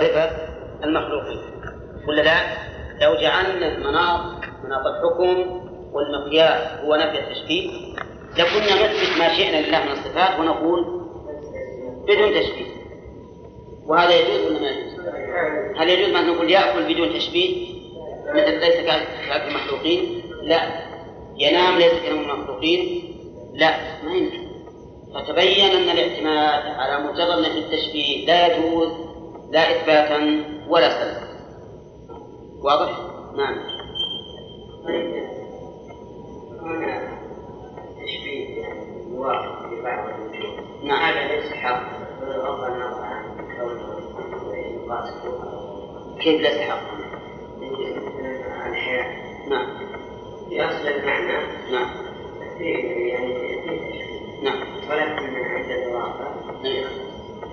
صفة المخلوقين ولا لا؟ لو جعلنا مناط مناط الحكم والمقياس هو نفي التشبيه لكنا نثبت ما شئنا لله من الصفات ونقول بدون تشبيه وهذا يجوز ولا ما يجوز؟ هل يجوز أن نقول يأكل بدون تشبيه مثل ليس كأكل المخلوقين؟ لا ينام ليس كأكل المخلوقين؟ لا ما يمكن فتبين أن الاعتماد على مجرد نفي التشبيه لا يجوز لا إثباتا ولا سلبا. واضح؟ نعم. تشبيه لبعض الوجوه نعم هذا ليس حق. كيف لا تحق؟ عن الحياة. نعم. في أصل المعنى. نعم. فيه يعني نعم. ولكن من عند الواقع.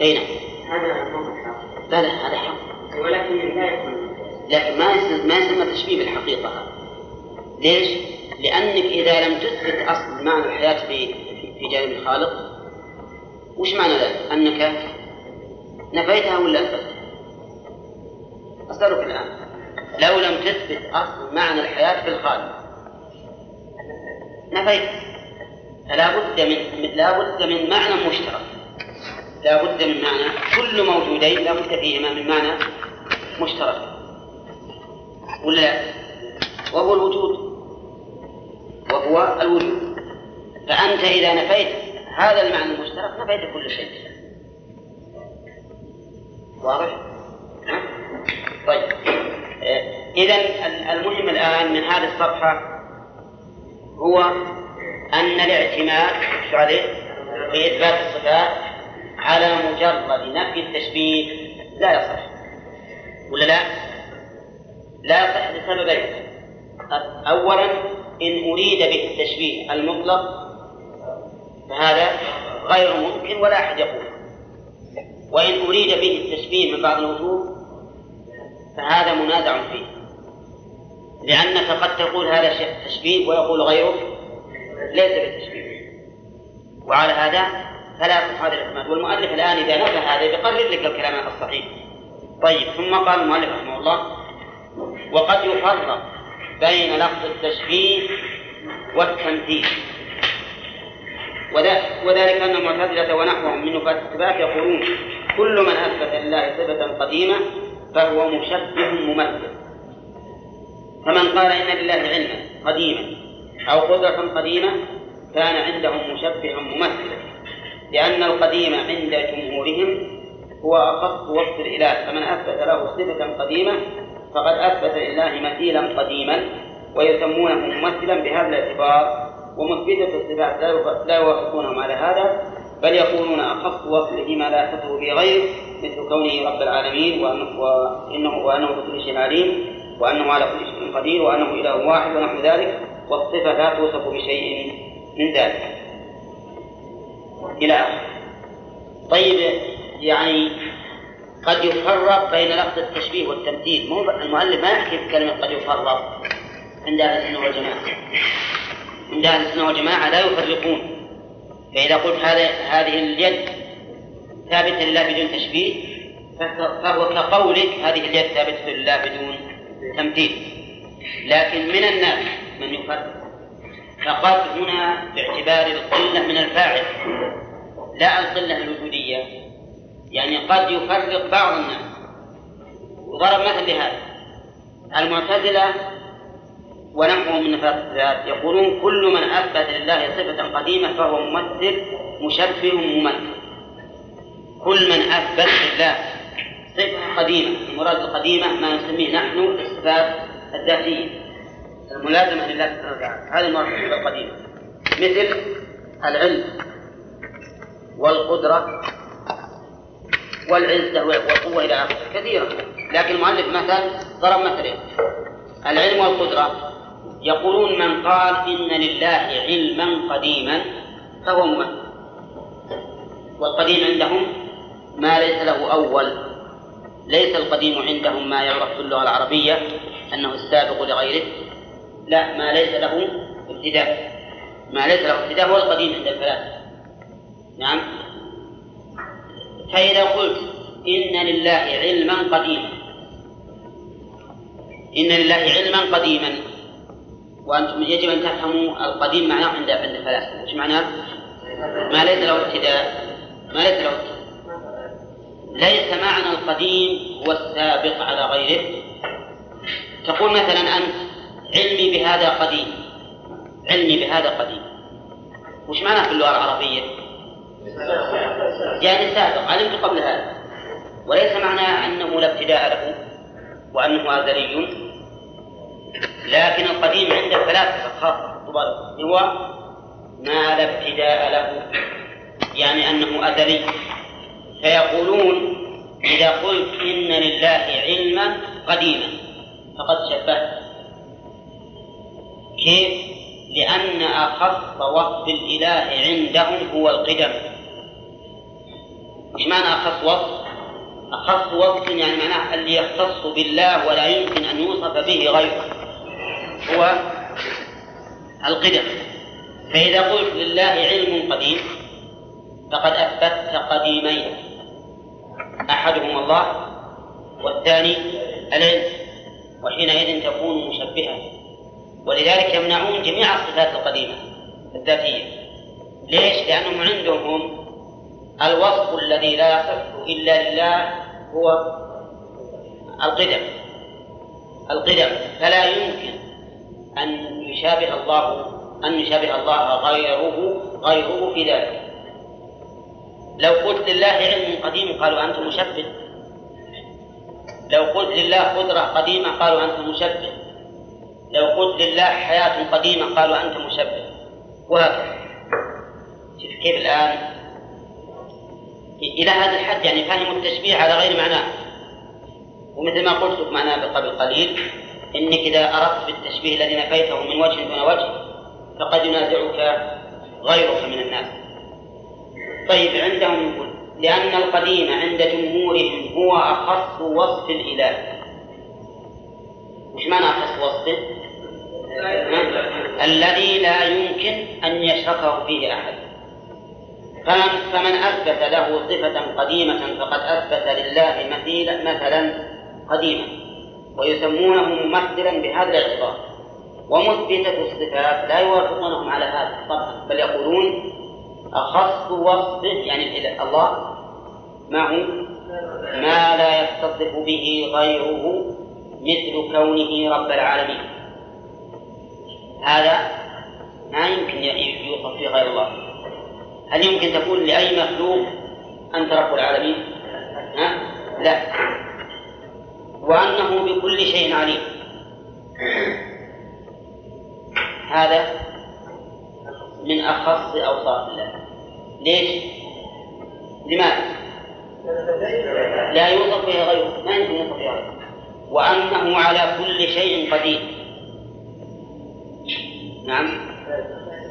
أي نعم. هذا مو حق. لا لا هذا حق ولكن لا يكون لكن ما يسمى ما يسمى تشبيه بالحقيقة هذا ليش؟ لأنك إذا لم تثبت أصل معنى الحياة في في جانب الخالق وش معنى ذلك؟ أنك نفيتها ولا أثبتها؟ أسألك الآن لو لم تثبت أصل معنى الحياة في الخالق نفيت فلا بد من لا بد من معنى مشترك لا بد من معنى كل موجودين لا بد فيهما من معنى مشترك ولا لا؟ وهو الوجود وهو الوجود فأنت إذا نفيت هذا المعنى المشترك نفيت كل شيء واضح؟ ها؟ طيب إذا المهم الآن من هذه الصفحة هو أن الاعتماد عليه؟ في إثبات الصفات على مجرد نفي التشبيه لا يصح. ولا لا؟ لا يصح لسببين. أولا إن أريد به التشبيه المطلق فهذا غير ممكن ولا أحد يقول. وإن أريد به التشبيه من بعض الوجوه فهذا منازع فيه. لأنك قد تقول هذا تشبيه ويقول غيره ليس بالتشبيه. وعلى هذا فلا يصح هذا الاعتماد والمؤلف الآن إذا نفى هذا يقرر لك الكلام الصحيح. طيب ثم قال المؤلف رحمه الله وقد يفرق بين لفظ التشبيه والتمثيل وذلك أن المعتزلة ونحوهم من نفاة الصفات يقولون كل من أثبت لله صفة قديمة فهو مشبه ممثل. فمن قال إن لله علما قديما أو قدرة قديمة كان عندهم مشبها ممثلا. لأن القديم عند جمهورهم هو أخص وصف الإله فمن أثبت له صفة قديمة فقد أثبت لله مثيلا قديما ويسمونه ممثلا بهذا الاعتبار ومثبتة الصفات لا يوافقونهم على هذا بل يقولون أخص وصفه ما لا يصفه به غيره مثل كونه رب العالمين وأنه, وإنه وأنه بكل شيء عليم وأنه على كل شيء قدير وأنه إله واحد ونحو ذلك والصفة لا توصف بشيء من ذلك. إلى طيب يعني قد يفرق بين لفظ التشبيه والتمثيل مو المؤلف ما يحكي بكلمة قد يفرق عند أهل السنة والجماعة. عند أهل السنة والجماعة لا يفرقون. فإذا قلت هذا هذه اليد ثابتة لله بدون تشبيه فهو كقولك هذه اليد ثابتة لله بدون تمثيل لكن من الناس من يفرق؟ فقد هنا باعتبار القلة من الفاعل لا القلة الوجودية. يعني قد يفرق بعض الناس وضرب مثل لهذا المعتزلة ونحوهم من نفاق الذات يقولون كل من أثبت لله صفة قديمة فهو ممثل مشبه ممثل. كل من أثبت لله صفة قديمة المراد القديمة ما نسميه نحن الصفات الذاتية. الملازمة لله سبحانه وتعالى. هذه الصفة القديمة. مثل العلم والقدرة والعزة والقوة إلى آخره. كثيرة. لكن المؤلف مثل ضرب مثلين. العلم والقدرة يقولون من قال إن لله علما قديما فهو ممثل والقديم عندهم ما ليس له أول. ليس القديم عندهم ما يعرف باللغة العربية أنه السابق لغيره. لا ما ليس له ابتداء. ما ليس له ابتداء هو القديم عند الفلاسفة نعم. فإذا قلت إن لله علما قديما. إن لله علما قديما. وأنتم يجب أن تفهموا القديم معناه عند عند الفلاسفة، إيش معناه؟ ما ليس له ابتداء. ما ليس له ابتداء. ليس معنى القديم هو السابق على غيره. تقول مثلا أنت علمي بهذا قديم. علمي بهذا قديم. وش معناه في اللغة العربية؟ يعني سابق علمت قبل هذا. وليس معناه أنه لا ابتداء له وأنه أزلي. لكن القديم عند الفلاسفة خاصة هو ما لا ابتداء له. يعني أنه أزلي. فيقولون إذا قلت إن لله علما قديما فقد شبهت. كيف؟ لأن أخص وصف الإله عندهم هو القدم. وش معنى أخص وصف؟ أخص وصف يعني معناه اللي يختص بالله ولا يمكن أن يوصف به غيره. هو القدم. فإذا قلت لله علم قديم فقد أثبتت قديمين. أحدهما الله والثاني العلم. وحينئذ تكون مشبهة. ولذلك يمنعون جميع الصفات القديمة الذاتية. ليش؟ لأنهم عندهم الوصف الذي لا يصح إلا لله هو القدم. القدم. فلا يمكن أن يشابه الله أن يشابه الله غيره غيره في ذلك. لو قلت لله علم قديم قالوا أنت مشبه. لو قلت لله قدرة قديمة قالوا أنت مشبه. لو قلت لله حياة قديمة قالوا أنت مشبه وهكذا. شوف كيف الآن؟ إلى هذا الحد يعني فهموا التشبيه على غير معناه. ومثل ما قلت لك معناه قبل قليل إنك إذا أردت بالتشبيه الذي نفيته من وجه دون وجه فقد ينازعك غيرك من الناس. طيب عندهم يقول لأن القديم عند جمهورهم هو أخص وصف الإله. وش معنى أخص وصفه؟ الذي لا يمكن أن يشركه فيه أحد. فمن, أثبت له صفة قديمة فقد أثبت لله مثيلا مثلا قديما ويسمونه ممثلا بهذا الاعتبار. ومثبتة الصفات لا يوافقونهم على هذا طبعا بل يقولون أخص وصفه يعني الله ما هو؟ ما لا يتصف به غيره مثل كونه رب العالمين هذا ما يمكن يوصف به غير الله هل يمكن تقول لأي مخلوق أنت رب العالمين؟ ها؟ لا وأنه بكل شيء عليم هذا من أخص أوصاف الله ليش؟ لماذا؟ لا يوصف به غيره ما يمكن يوصف به غيره وأنه على كل شيء قدير. نعم.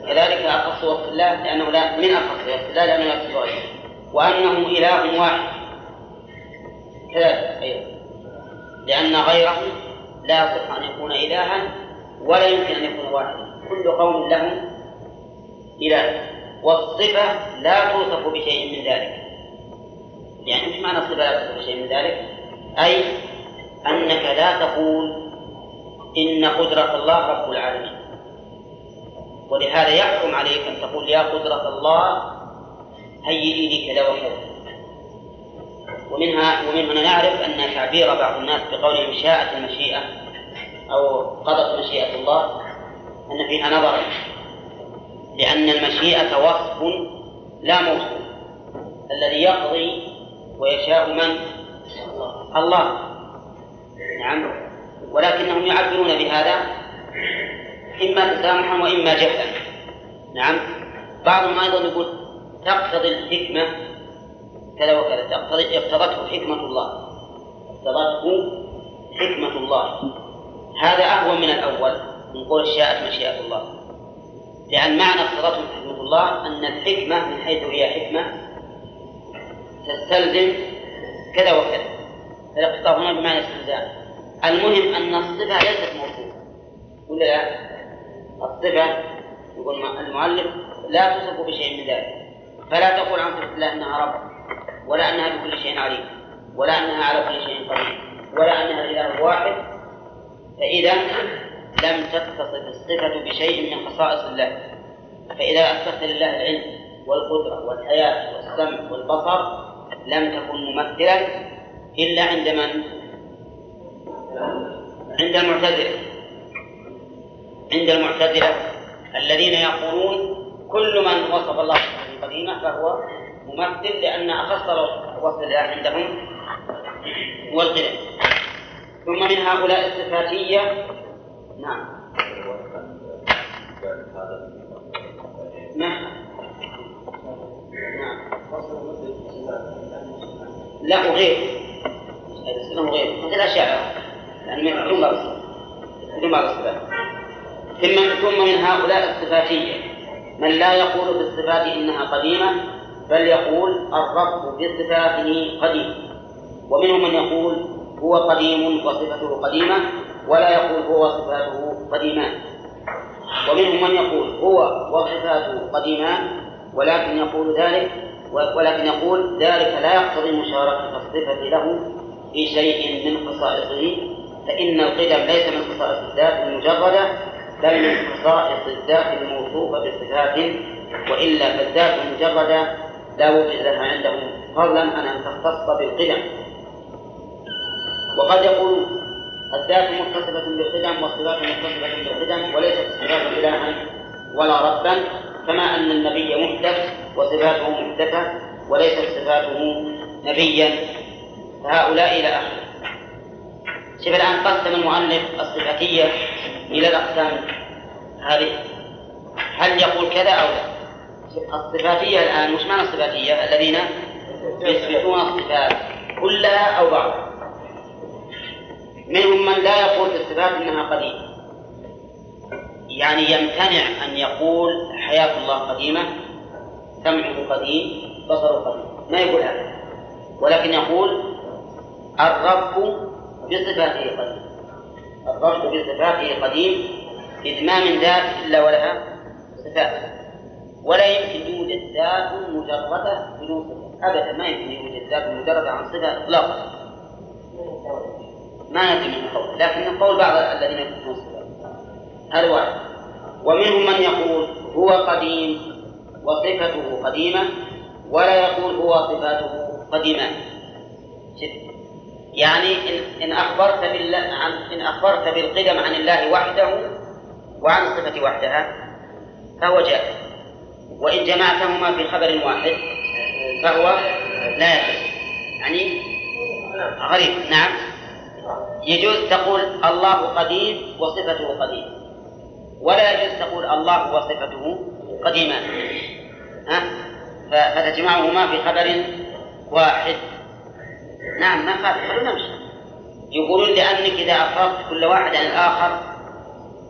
كذلك أخص وصف الله لأنه لا من أخص وصف الله لأنه يصف غيره وأنه إله واحد. كذلك أيضا لأن غيره لا يصح أن يكون إلها ولا يمكن أن يكون واحدا. كل قوم له إله. والصفة لا توصف بشيء من ذلك. يعني إيش معنى الصفة لا توصف بشيء من ذلك؟ أي أنك لا تقول إن قدرة الله رب العالمين. ولهذا يحكم عليك أن تقول يا قدرة الله هيئي لي كذا وكذا. ومنها ومن هنا نعرف أن تعبير بعض الناس بقولهم شاءت المشيئة أو قضت مشيئة الله أن فيها نظرا لأن المشيئة وصف لا موصوف الذي يقضي ويشاء من؟ الله. نعم ولكنهم يعبرون بهذا إما تسامحا وإما جهلا. نعم. بعضهم أيضا يقول تقتضي الحكمة كذا وكذا تقتضي اقتضته حكمة الله. اقتضته حكمة الله. هذا أهون من الأول من قول شاءت مشيئة الله. لأن معنى اقتضته حكمة الله أن الحكمة من حيث هي حكمة تستلزم كذا وكذا. الاقتضاء هنا بمعنى استلزام. المهم أن الصفة ليست موصوفة ولا لا؟ الصفة يقول المؤلف لا تصف بشيء من ذلك فلا تقول عن صفة الله أنها رب ولا أنها بكل شيء عليم ولا أنها على كل شيء قدير ولا أنها إله واحد فإذا لم تتصف الصفة بشيء من خصائص الله فإذا أثبت لله العلم والقدرة والحياة والسمع والبصر لم تكن ممثلا إلا عند من؟ عند المعتزلة عند المعتزلة الذين يقولون كل من وصف الله بالقديمة فهو ممثل لأن أخص وصف الله عندهم هو القدم ثم من هؤلاء الصفاتية نعم. نعم. نعم. لا وغير السنة وغير مثل الأشاعرة بعض الصفات ثم ثم من هؤلاء الصفاتية. من لا يقول بالصفات إنها قديمة بل يقول الرب بصفاته قديم. ومنهم من يقول هو قديم وصفته قديمة ولا يقول هو وصفاته قديمان ومنهم من يقول هو وصفاته قديمان ولكن يقول ذلك ولكن يقول ذلك لا يقتضي مشاركة الصفة له في شيء من خصائصه. فإن القدم ليس من خصائص الذات المجردة بل من خصائص الذات الموصوفة بصفات وإلا فالذات المجردة لا وجود لها عندهم فضلا عن أن تختص بالقدم. وقد يقول الذات متصفة بالقدم والصفات متصفة بالقدم وليست الصفات إلها ولا ربا كما أن النبي محدث وصفاته محدثة وليست صفاته نبيا. فهؤلاء إلى آخره. شوف الآن قسم المؤلف الصفاتية إلى الأقسام هذه. هل يقول كذا أو لا؟ الصفاتية الآن وش معنى الصفاتية؟ الذين يثبتون الصفات كلها أو بعضها منهم من لا يقول في الصفات إنها قديمة. يعني يمتنع أن يقول حياة الله قديمة سمعه قديم بصره قديم. ما يقول هذا. ولكن يقول الرب بصفاته قديم. الرب بصفاته قديم. إذ ما من ذات إلا ولها صفات. ولا يمكن يوجد ذات مجردة بدون صفة أبدا ما يمكن يوجد ذات مجردة عن صفة إطلاقا. ما ندري من القول لكن القول بعض الذين يكتبون الصفات هذا واحد. ومنهم من يقول هو قديم وصفته قديمة ولا يقول هو صفاته قديمة. يعني إن, إن أخبرت عن إن أخبرت بالقدم عن الله وحده وعن الصفة وحدها فهو جائز. وإن جمعتهما في خبر واحد فهو لا يجوز. يعني غريب. نعم. يجوز تقول الله قديم وصفته قديم. ولا يجوز تقول الله وصفته قديمان ها؟ فتجمعهما في خبر واحد. نعم ما قال خلونا نمشي. يقولون لأنك إذا أفرقت كل واحد عن الآخر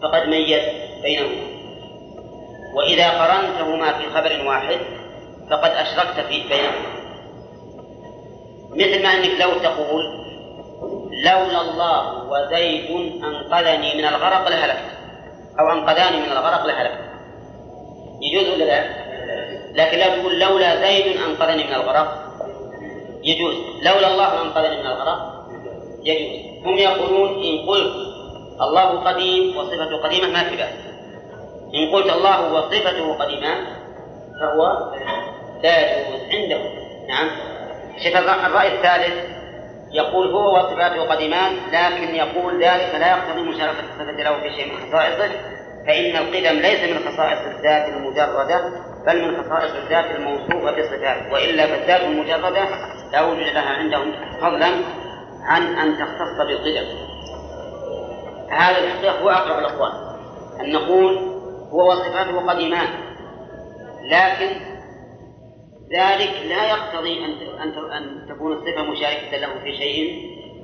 فقد ميز بينهما. وإذا قرنتهما في خبر واحد فقد أشركت في بينهما. مثل ما أنك لو تقول لولا الله وزيد أنقذني من الغرق لهلكت أو أنقذاني من الغرق لهلكت. يجوز ولا لا؟ لكن لا تقول لولا زيد أنقذني من الغرق يجوز. لولا الله أنقذني من الغرق يجوز. هم يقولون إن قلت الله قديم وصفته قديمة ما في بأس. إن قلت الله وصفته قديمة فهو لا يجوز عنده. نعم. شوف الرأي الثالث يقول هو وصفاته قديمان لكن يقول ذلك لا يقتضي مشاركة الصفة له في شيء من خصائصه فإن القدم ليس من خصائص الذات المجردة بل من خصائص الذات الموصوفة بالصفات. وإلا فالذات المجردة لا وجود لها عندهم فضلا عن أن تختص بالقدم هذا الحقيقة هو أقرب الأقوال. أن نقول هو وصفاته قديمان لكن ذلك لا يقتضي أن أن أن تكون الصفة مشاركة له في شيء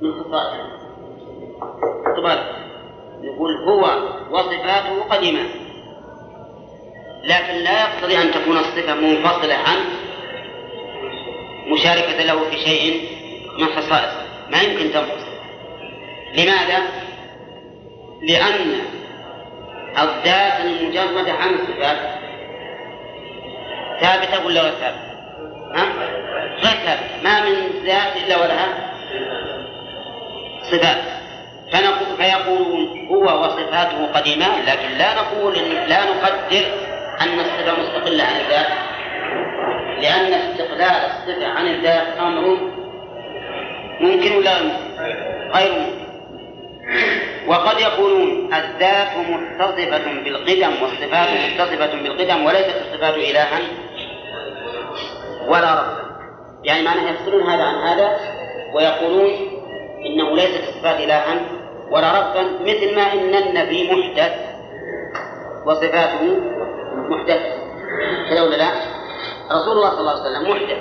من خصائصه. طبعا نقول هو وصفاته قديمة لكن لا يقتضي أن تكون الصفة منفصلة عن مشاركة له في شيء من خصائصه ما يمكن تنفصل لماذا؟ لأن الذات المجردة عن الصفات ثابتة ولا غير ثابتة؟ ها؟ غير ثابتة ما من ذات إلا ولها صفات فنقول فيقولون هو وصفاته قديمان لكن لا نقول لا نقدر أن الصفة مستقلة عن الذات لأن استقلال الصفة عن الذات أمر ممكن ولا غير ممكن. وقد يقولون الذات متصفة بالقدم والصفات متصفة بالقدم وليست الصفات إلها ولا ربا يعني معناه يفصلون هذا عن هذا ويقولون إنه ليست الصفات إلها ولا ربا مثل ما إن النبي محدث وصفاته محدثة كذا ولا لا؟ رسول الله صلى الله عليه وسلم محدث.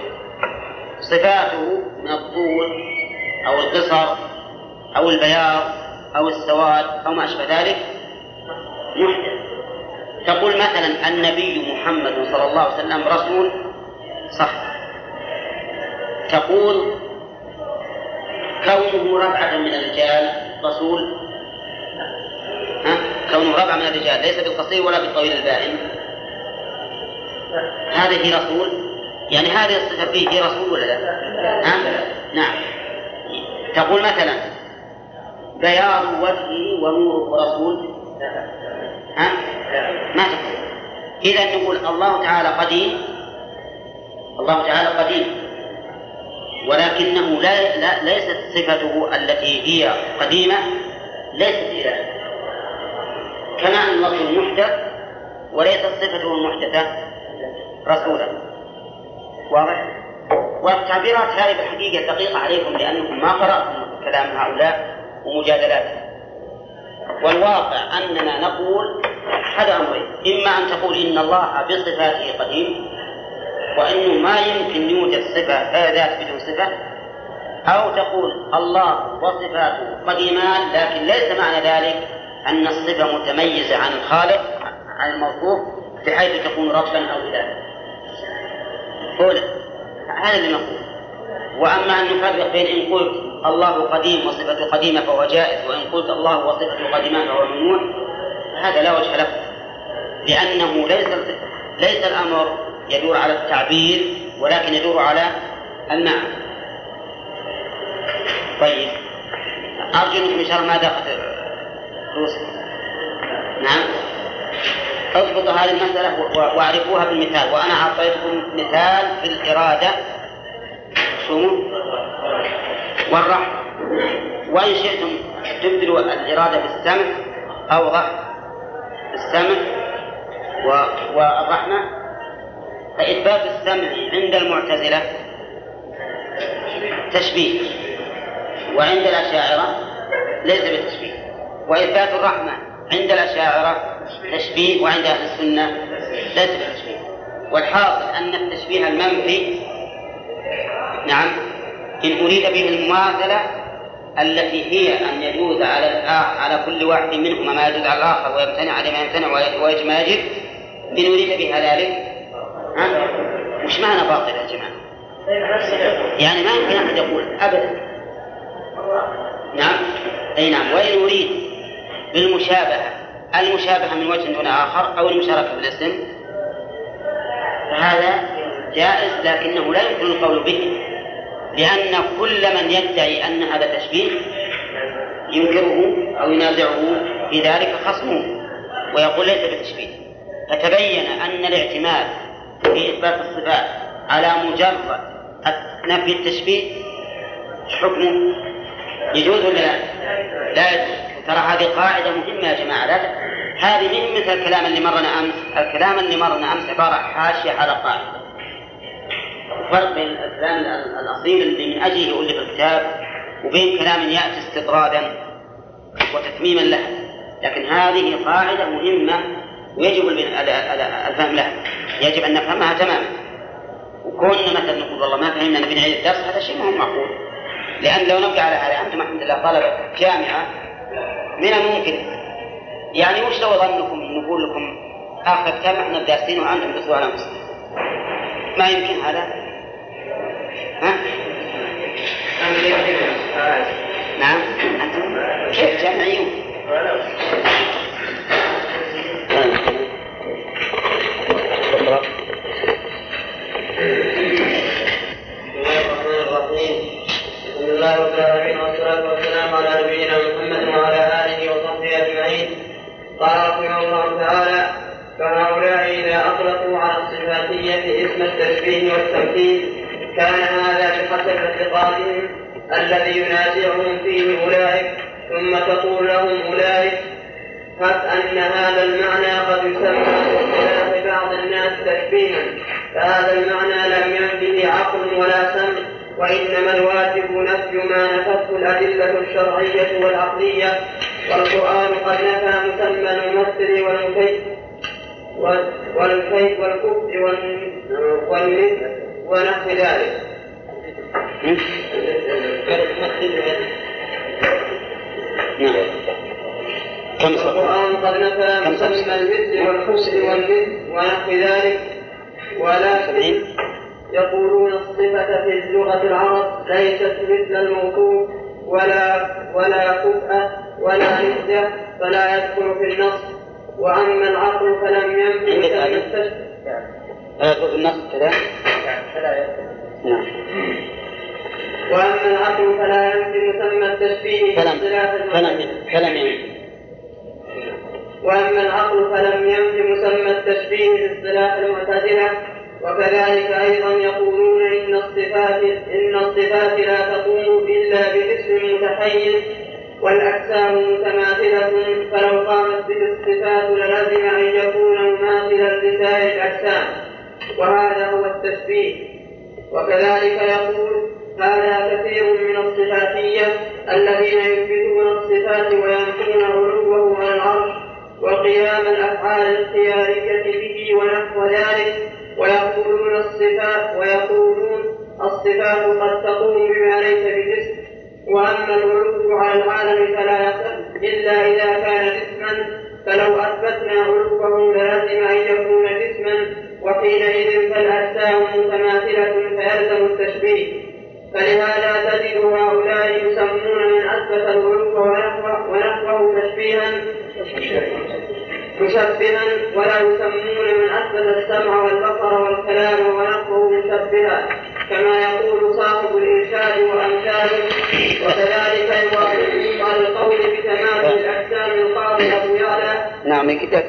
صفاته من الطول أو القصر أو البياض أو السواد أو ما أشبه ذلك محدث. تقول مثلا النبي محمد صلى الله عليه وسلم رسول صح. تقول كونه ربعة من الرجال رسول. ها؟ كونه ربعة من الرجال ليس بالقصير ولا بالطويل البائن. هذه رسول؟ يعني هذه الصفة فيه رسول ولا لا؟ ها؟ نعم. تقول مثلا بياض وجهه ونوره رسول ها؟ ما تقول. إذا نقول الله تعالى قديم الله تعالى قديم. ولكنه لا, لا ليست صفته التي هي قديمة ليست إله كما أن الرسول محدث وليست صفته المحدثة رسولا. واضح؟ والتعبيرات هذه بالحقيقة دقيقة عليكم لأنكم ما قرأتم كلام هؤلاء ومجادلاتهم والواقع أننا نقول أحد أمرين. إما أن تقول إن الله بصفاته قديم وأنه ما يمكن يوجد صفة ذات بدون صفة أو تقول الله وصفاته قديمان لكن ليس معنى ذلك أن الصفة متميزة عن الخالق عن الموصوف بحيث تكون ربا أو إلها. هذا اللي نقول. وأما أن نفرق بين إن قلت الله قديم وصفته قديمة فهو جائز وإن قلت الله وصفته قديمان فهو ممنوع هذا لا وجه له. لأنه ليس ليس الأمر يدور على التعبير ولكن يدور على المعنى. طيب. أرجو أنكم إن شاء الله ما دخلت نعم. اضبطوا هذه المسألة واعرفوها بالمثال. وأنا أعطيتكم مثال في الإرادة. شو والرحمة وإن شئتم تبدلوا الإرادة بالسمع أوضح بالسمع والرحمة. فإثبات السمع عند المعتزلة تشبيه. وعند الأشاعرة ليس بتشبيه وإثبات الرحمة عند الأشاعرة تشبيه وعند أهل السنة ليس بتشبيه والحاصل أن التشبيه المنفي نعم إن أريد به المماثلة التي هي أن يجوز على على كل واحد منهما ما يجوز على الآخر ويمتنع على ما يمتنع ويجب ما يجب إن أريد بها ذلك ها؟ وش معنى باطل يا جماعة؟ يعني ما يمكن أحد يقول أبدا. نعم؟ أي نعم. وإن أريد بالمشابهة المشابهة من وجه دون آخر أو المشاركة في الاسم. فهذا جائز لكنه لا يمكن القول به لأن كل من يدعي أن هذا تشبيه ينكره أو ينازعه في ذلك خصمه ويقول ليس بتشبيه. فتبين أن الاعتماد في إثبات الصفات على مجرد نفي التشبيه حكمه يجوز ولا لا؟ لا يجوز. ترى هذه قاعدة مهمة يا جماعة. لا هذه من مثل الكلام اللي مرنا أمس. الكلام اللي مرنا أمس عبارة حاشية على قاعدة. فرق بين الكلام الأصيل اللي من أجله ألف الكتاب وبين كلام يأتي استطرادا وتتميما له. لكن هذه قاعدة مهمة ويجب الفهم لها. يجب أن نفهمها تماما. وكوننا مثلا نقول والله ما فهمنا نبي نعيد الدرس هذا شيء ما هو معقول لأن لو نبقى على هذا أنتم الحمد لله طلبة جامعة من الممكن. يعني وش لو ظنكم نقول لكم آخر كتاب إحنا دارسين وأنتم تدرسوا على ما يمكن هذا؟ ها؟ نعم. أنتم؟ كيف جامعيون بسم الله الرحمن الرحيم. العالمين الله على نبينا محمد وعلى آله وصحبه أجمعين. قال رحمه الله تعالى فهؤلاء إذا أطلقوا على الصفاتية اسم التشبيه والتمثيل كان هذا بحسب اعتقادهم الذي ينازعهم فيه أولئك ثم تقول لهم أولئك قد أن هذا المعنى قد يسمى باختلاف بعض الناس تشبيها فهذا المعنى لم ينفه عقل ولا سمع وإنما الواجب نفي ما نفته الأدلة الشرعية والعقلية والقرآن قد نفى مسمى الممثل والمكيف والكيف والكفر والمثل ونحو ذلك. كم القرآن قد نفى مسمى المثل والكفر والمثل ونحو ذلك ولكن يقولون الصفة في اللغة العرب ليست مثل الموصوف ولا ولا كفء ولا نسبة فلا يدخل في النص. وأما العقل فلم يمكن أن يستشفى. لا يدخل في النص كذا؟ نعم. وأما العقل فلا يمكن مسمى التشبيه فلم فلم فلم يمكن وأما العقل فلم يمكن مسمى التشبيه باصطلاح المعتزلة وكذلك أيضا يقولون إن الصفات إن الصفات لا تقوم إلا بجسم متحيز والأجسام متماثلة فلو قامت به الصفات للزم أن يكون مماثلا لسائر الأجسام. وهذا هو التشبيه. وكذلك يقول هذا كثير من الصفاتية الذين يثبتون الصفات وينفون علوه على العرش وقيام الأفعال الاختيارية به ونحو ذلك. ويقولون الصفات ويقولون الصفات قد تقوم بما ليس بجسم. وأما العلو على العالم فلا يصح إلا إذا كان جسما. فلو أثبتنا علوه للزم أن يكون جسما. وحينئذ فالأجسام متماثلة فيلزم التشبيه. فلهذا تجد هؤلاء يسمون من أثبت العلو ونحوه تشبيها. مشبها ولا يسمون من أثبت السمع والبصر والكلام ونحوه مشبها كما يقول صاحب الإرشاد وأمثاله وكذلك يوافقهم على القول بتمام الأجسام القاضي أبو يعلى نعم كتاب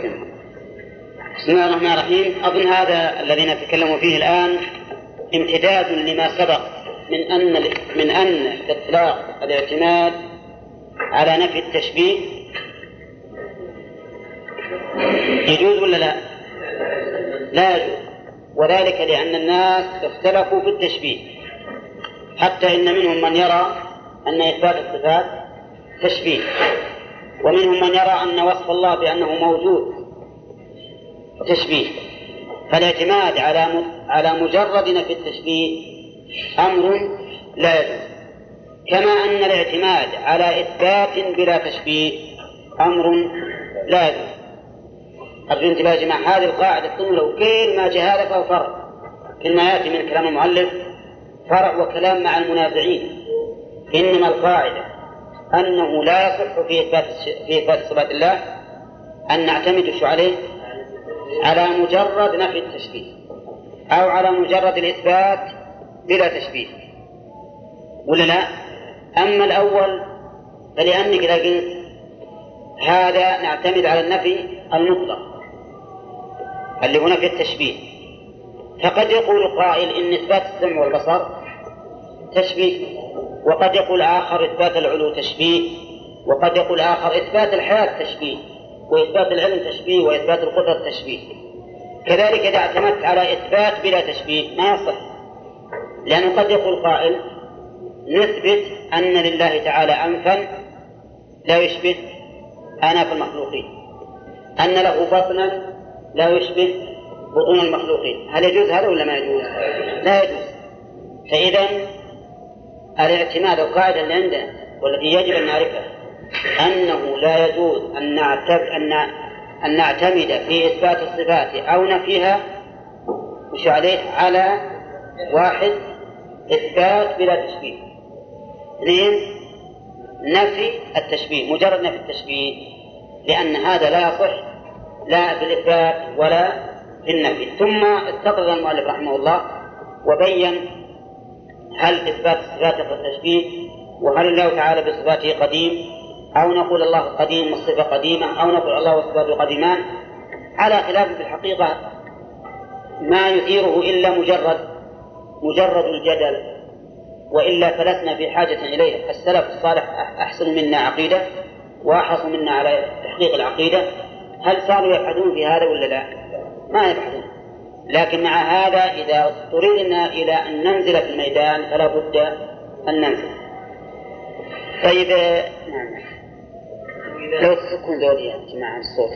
بسم الله الرحمن الرحيم. أظن هذا الذي نتكلم فيه الآن امتداد لما سبق من أن من أن إطلاق الاعتماد على نفي التشبيه يجوز ولا لا؟ لا يجوز. وذلك لأن الناس اختلفوا في التشبيه. حتى إن منهم من يرى أن إثبات الصفات تشبيه. ومنهم من يرى أن وصف الله بأنه موجود تشبيه. فالاعتماد على على مجرد نفي التشبيه أمر لا يجوز. كما أن الاعتماد على إثبات بلا تشبيه أمر لا يجوز. أرجو انتباه يا جماعة هذه القاعدة ثم لو كل ما هذا فهو فرع كل ما يأتي من كلام المؤلف فرع وكلام مع المنازعين إنما القاعدة أنه لا يصح في إثبات في إثبات صفات الله أن نعتمد شو عليه؟ على مجرد نفي التشبيه أو على مجرد الإثبات بلا تشبيه ولا لا؟ أما الأول فلأنك إذا قلت هذا نعتمد على النفي المطلق اللي هنا في التشبيه. فقد يقول قائل إن إثبات السمع والبصر تشبيه وقد يقول آخر إثبات العلو تشبيه وقد يقول آخر إثبات الحياة تشبيه وإثبات العلم تشبيه وإثبات القدرة تشبيه. كذلك إذا اعتمدت على إثبات بلا تشبيه ما يصح. لأنه قد يقول قائل نثبت أن لله تعالى أنفا لا يشبه أناف المخلوقين أن له بطنا لا يشبه بطون المخلوقين. هل يجوز هذا ولا ما يجوز؟ لا يجوز. فإذا الاعتماد القاعدة اللي عندنا والتي يجب أن نعرفها أنه لا يجوز أن نعتمد أن أن نعتمد في إثبات الصفات أو نفيها مش عليه؟ على واحد إثبات بلا تشبيه. اثنين نفي التشبيه مجرد نفي التشبيه لأن هذا لا يصح لا في الإثبات ولا في النفي ثم استطرد المؤلف رحمه الله وبين هل إثبات الصفات والتشبيه وهل الله تعالى بصفاته قديم أو نقول الله قديم والصفة قديمة أو نقول الله وصفاته قديمان على خلاف في الحقيقة ما يثيره إلا مجرد مجرد الجدل وإلا فلسنا في حاجة إليه. السلف الصالح أحسن منا عقيدة وأحرص منا على تحقيق العقيدة. هل صاروا يبحثون في هذا ولا لا؟ ما يبحثون لكن مع هذا إذا اضطررنا إلى أن ننزل في الميدان فلا بد أن ننزل. طيب نعم. لو تسكن ذولي يا جماعة الصوت.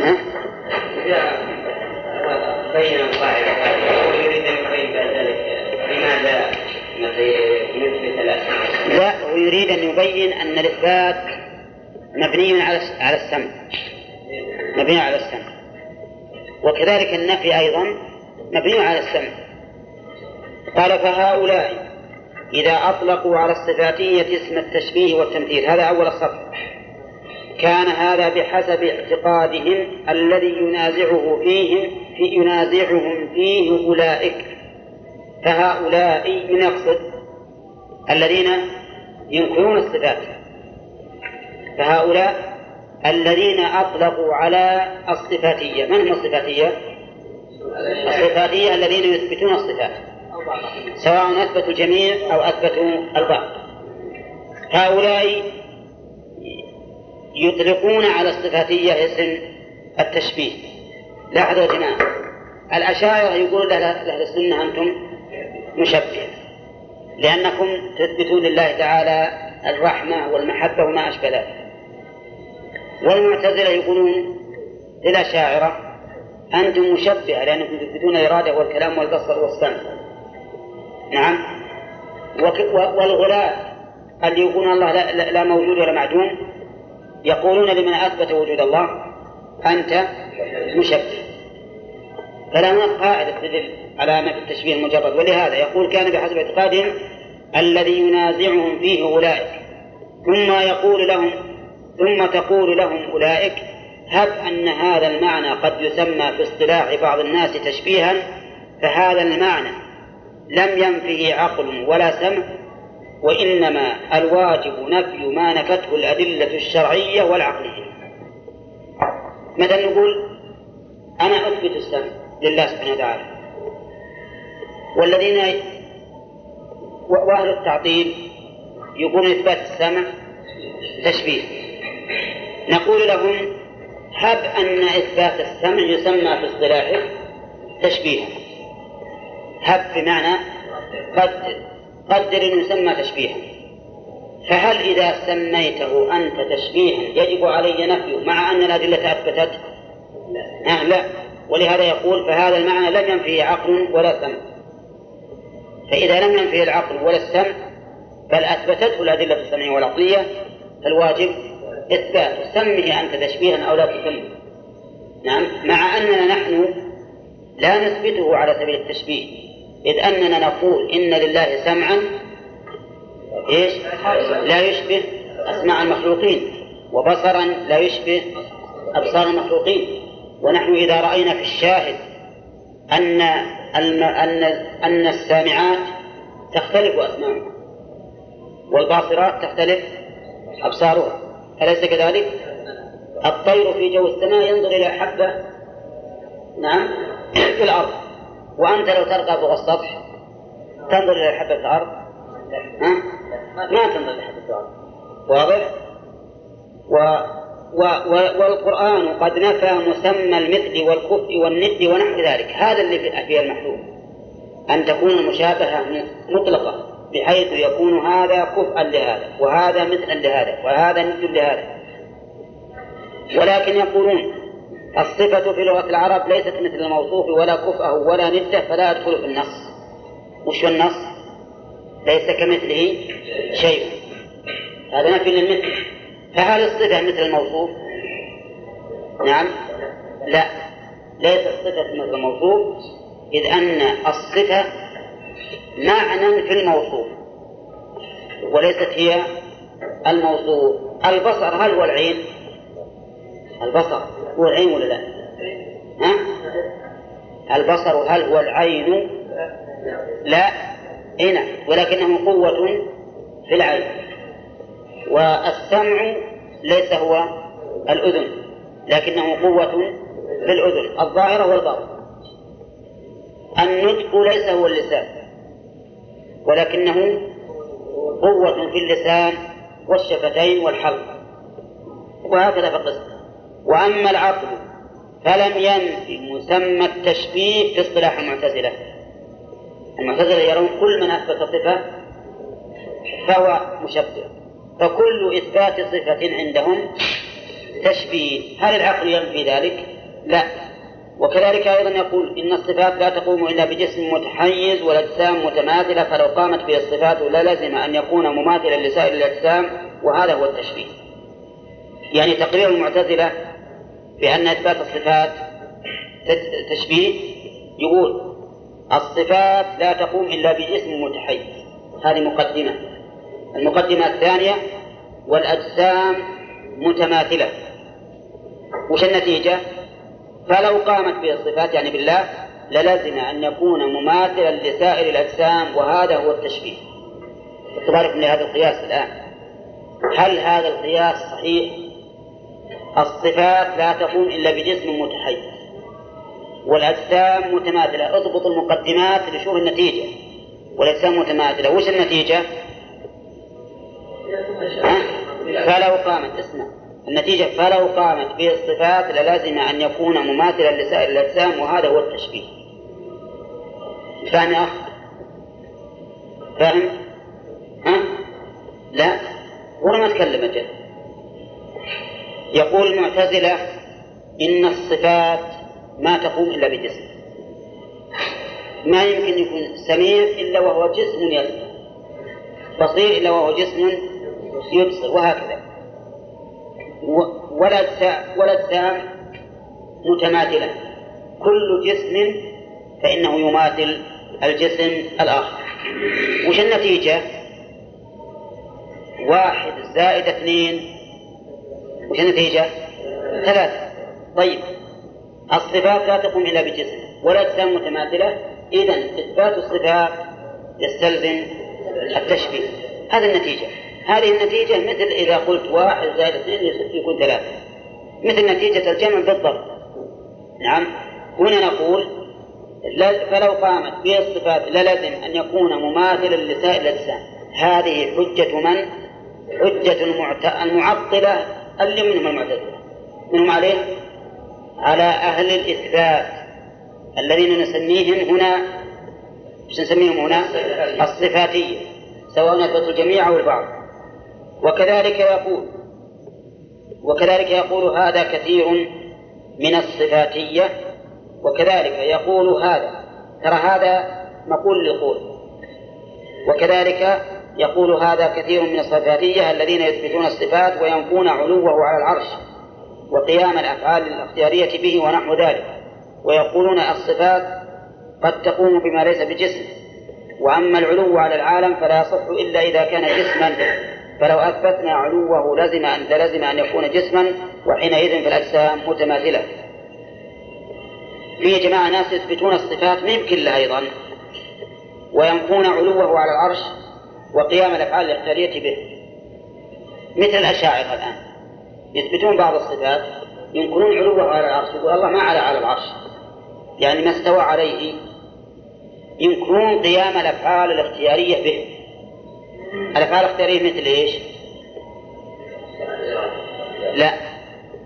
ها؟ بين القاعدة. ويريد أن يبين بعد ذلك. لماذا؟ نثبت الأسماء. لا ويريد أن يبين أن الإثبات مبني على على السمع. مبني على السمع. وكذلك النفي أيضا مبني على السمع. قال فهؤلاء إذا أطلقوا على الصفاتية اسم التشبيه والتمثيل هذا أول الصف كان هذا بحسب اعتقادهم الذي ينازعه فيهم في ينازعهم فيه أولئك. فهؤلاء من يقصد الذين ينكرون الصفات. فهؤلاء الذين أطلقوا على الصفاتية. من هم الصفاتية؟ الصفاتية الذين يثبتون الصفات. سواء أثبتوا الجميع أو أثبتوا البعض. هؤلاء يطلقون على الصفاتية اسم التشبيه. لاحظوا يا جماعة الأشاعرة يقول لأهل السنة أنتم مشبهة لأنكم تثبتون لله تعالى الرحمة والمحبة وما أشبه ذلك. والمعتزلة يقولون للأشاعرة أنتم مشبهة لأنكم تثبتون الإرادة والكلام والبصر والسمع نعم. والغلاة اللي يقولون الله لا, لا, لا موجود ولا معدوم يقولون لمن أثبت وجود الله أنت مشبه. فلا هناك قاعدة تدل على نفي التشبيه المجرد. ولهذا يقول كان بحسب اعتقادهم الذي ينازعهم فيه أولئك ثم يقول لهم ثم تقول لهم أولئك هب أن هذا المعنى قد يسمى في اصطلاح بعض الناس تشبيها فهذا المعنى لم ينفه عقل ولا سمع وإنما الواجب نفي ما نفته الأدلة الشرعية والعقلية. مثلا نقول أنا أثبت السمع لله سبحانه وتعالى. والذين وأهل التعطيل يقولون إثبات السمع تشبيه. نقول لهم هب أن إثبات السمع يسمى في اصطلاحه تشبيها هب بمعنى قدر. قدر يسمى تشبيها. فهل إذا سميته أنت تشبيها يجب علي نفيه مع أن الأدلة أثبتت؟ آه لا. ولهذا يقول فهذا المعنى لم ينفيه عقل ولا سمع. فإذا لم ينفيه العقل ولا السمع بل أثبتته الأدلة السمعية والعقلية فالواجب إثبات سمه أنت تشبيها أو لا تسمه نعم. مع أننا نحن لا نثبته على سبيل التشبيه. إذ أننا نقول إن لله سمعا إيش؟ لا يشبه أسماع المخلوقين وبصرا لا يشبه أبصار المخلوقين. ونحن إذا رأينا في الشاهد أن أن أن السامعات تختلف أسماعها والباصرات تختلف أبصارها أليس كذلك؟ الطير في جو السماء ينظر إلى حبة نعم في الأرض وأنت لو ترقى فوق السطح تنظر إلى حبة الأرض ها؟ ما تنظر إلى حبة الأرض واضح؟ و... و... و... والقرآن قد نفى مسمى المثل والكفء والند ونحو ذلك هذا اللي فيه المحلول أن تكون المشابهة مطلقة بحيث يكون هذا كفءا لهذا وهذا مثلا لهذا وهذا ند لهذا. ولكن يقولون الصفة في لغة العرب ليست مثل الموصوف ولا كفءه ولا نده فلا يدخل في النص. وش النص؟ ليس كمثله شيء. هذا نفي للمثل. فهل الصفة مثل الموصوف؟ نعم. لا. ليست الصفة مثل الموصوف إذ أن الصفة معنى في الموصوف وليست هي الموصوف البصر هل هو العين؟ البصر هو العين ولا لا؟ ها؟ البصر هل هو العين؟ لا هنا ولكنه قوة في العين والسمع ليس هو الأذن لكنه قوة في الأذن الظاهرة والباطنة النطق ليس هو اللسان ولكنه قوة في اللسان والشفتين والحلق. وهكذا في القسم وأما العقل فلم ينفي مسمى التشبيه في اصطلاح المعتزلة. المعتزلة يرون كل من أثبت صفة فهو مشبه. فكل إثبات صفة عندهم تشبيه. هل العقل ينفي ذلك؟ لا. وكذلك أيضا يقول إن الصفات لا تقوم إلا بجسم متحيز والأجسام متماثلة فلو قامت به الصفات للزم أن يكون مماثلا لسائر الأجسام وهذا هو التشبيه. يعني تقرير المعتزلة بأن إثبات الصفات تشبيه يقول الصفات لا تقوم إلا بجسم متحيز. هذه مقدمة. المقدمة الثانية والأجسام متماثلة. وش النتيجة؟ فلو قامت به الصفات يعني بالله للزم أن يكون مماثلا لسائر الأجسام وهذا هو التشبيه. تبارك من هذا القياس الآن. هل هذا القياس صحيح؟ الصفات لا تقوم إلا بجسم متحيز والأجسام متماثلة. اضبط المقدمات لشوف النتيجة. والأجسام متماثلة. وش النتيجة؟ فلو قامت اسمع. النتيجة فلو قامت به الصفات للازم أن يكون مماثلا لسائر الأجسام وهذا هو التشبيه فاهم يا أخ؟ فاهم؟ ها؟ لا ولا ما تكلم أجل يقول المعتزلة إن الصفات ما تقوم إلا بجسم ما يمكن يكون سميع إلا وهو جسم يسمع بصير إلا وهو جسم يبصر وهكذا ولا الأجسام متماثلة كل جسم فإنه يماثل الجسم الآخر. وش النتيجة؟ واحد زائد اثنين. وش النتيجة؟ ثلاثة. طيب. الصفات لا تقوم إلا بجسم. ولا أجسام متماثلة. إذا إثبات الصفات يستلزم التشبيه. هذه النتيجة. هذه النتيجة مثل إذا قلت واحد زائد اثنين يكون ثلاثة. مثل نتيجة الجمع بالضبط. نعم. هنا نقول فلو قامت به الصفات للزم أن يكون مماثلا لسائر الأجسام. هذه حجة من؟ حجة المعطلة اللي منهم المعتزلة. منهم عليه؟ على أهل الإثبات الذين نسميهم هنا إيش نسميهم هنا؟ الصفاتية. سواء أثبتوا الجميع أو البعض. وكذلك يقول وكذلك يقول هذا كثير من الصفاتية وكذلك يقول هذا. ترى هذا مقول للقول. وكذلك يقول هذا كثير من الصفاتية الذين يثبتون الصفات وينفون علوه على العرش وقيام الأفعال الاختيارية به ونحو ذلك. ويقولون الصفات قد تقوم بما ليس بجسم وأما العلو على العالم فلا يصح إلا إذا كان جسما فلو أثبتنا علوه لزم أن لزم أن يكون جسما وحينئذ في الأجسام متماثلة. في جماعة ناس يثبتون الصفات يمكن لها أيضا وينفون علوه على العرش وقيام الأفعال الاختيارية به. مثل الأشاعرة الآن. يثبتون بعض الصفات ينكرون علوه على العرش يقول الله ما على على العرش. يعني ما استوى عليه. ينكرون قيام الأفعال الاختيارية به. الأفعال الاختيارية مثل إيش؟ لا.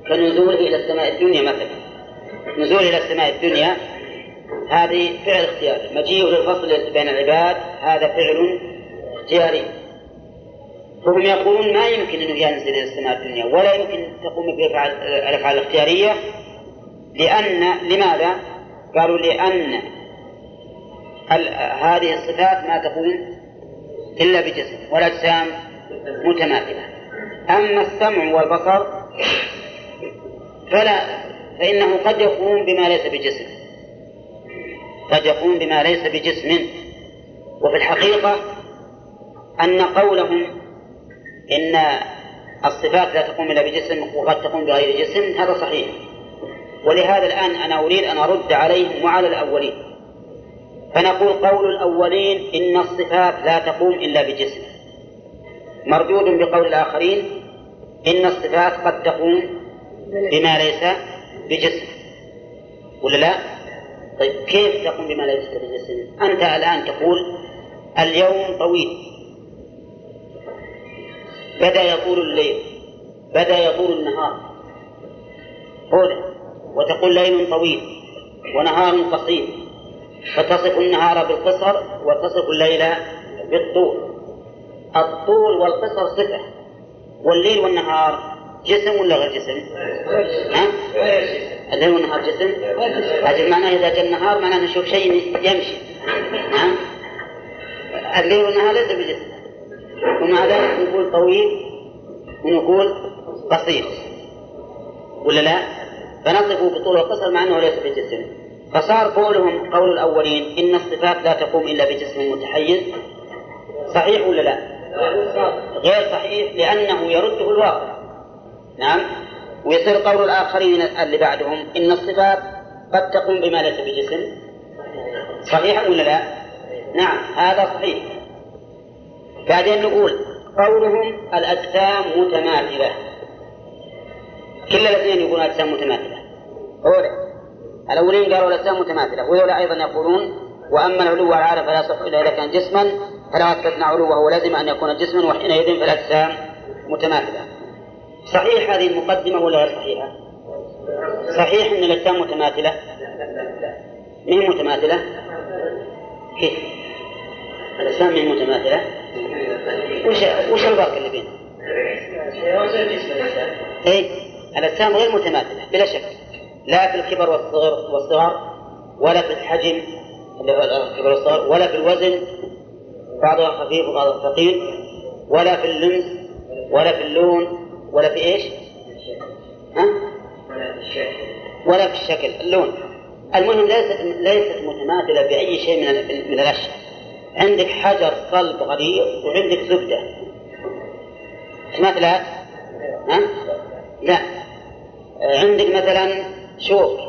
كنزول إلى السماء الدنيا مثلا. نزول إلى السماء الدنيا هذه فعل اختياري. مجيء للفصل بين العباد هذا فعل اختياري. فهم يقولون ما يمكن أنه ينزل إلى السماء الدنيا ولا يمكن تقوم بالأفعال الاختيارية. لأن لماذا؟ قالوا لأن هذه الصفات ما تقوم إلا بجسم والأجسام متماثلة. أما السمع والبصر فلا فإنه قد يقوم بما ليس بجسم قد يقوم بما ليس بجسم. وفي الحقيقة أن قولهم إن الصفات لا تقوم إلا بجسم وقد تقوم بغير جسم هذا صحيح. ولهذا الآن أنا أريد أن أرد عليهم وعلى الأولين. فنقول قول الأولين إن الصفات لا تقوم إلا بجسم. مردود بقول الآخرين إن الصفات قد تقوم بما ليس بجسم. ولا لا؟ طيب كيف تقوم بما ليس بجسم؟ أنت الآن تقول اليوم طويل. بدأ يطول الليل بدأ يطول النهار. هنا وتقول ليل طويل ونهار قصير. فتصف النهار بالقصر وتصف الليل بالطول الطول والقصر صفة والليل والنهار جسم ولا غير جسم؟ ها؟ الليل والنهار جسم؟ هذا معناه إذا جاء النهار معناه نشوف شيء يمشي نعم الليل والنهار ليس بجسم ومع ذلك نقول طويل ونقول قصير ولا لا؟ فنصفه بطول القصر مع انه ليس بجسم فصار قولهم قول الأولين إن الصفات لا تقوم إلا بجسم متحيز. صحيح ولا لا؟ غير صحيح لأنه يرده الواقع. نعم. ويصير قول الآخرين اللي بعدهم إن الصفات قد تقوم بما ليس بجسم. صحيح ولا لا؟ نعم هذا صحيح. بعدين نقول قولهم الأجسام متماثلة. كل الاثنين يقولون أجسام متماثلة. أولا. الأولين قالوا الأجسام متماثلة وهؤلاء أيضا يقولون وأما العلو والعالى فلا يصح إلا إذا كان جسما فلا أثبتنا علوه ولازم أن يكون جسما وحينئذ فالأجسام متماثلة صحيح هذه المقدمة ولا غير صحيحة؟ صحيح أن الأجسام متماثلة؟ من متماثلة؟ كيف؟ الأجسام من متماثلة؟ وش وش الفرق اللي بينهم؟ اي الاجسام غير متماثلة بلا شك لا في الكبر والصغر والصغر ولا في الحجم الكبر والصغر ولا في الوزن بعضها خفيف وبعضها ثقيل ولا في اللمس ولا في اللون ولا في إيش؟ ها؟ ولا في الشكل اللون المهم ليست ليست متماثلة بأي شيء من من الأشياء عندك حجر صلب غليظ وعندك زبدة تماثلات ها؟ لا عندك مثلا شوك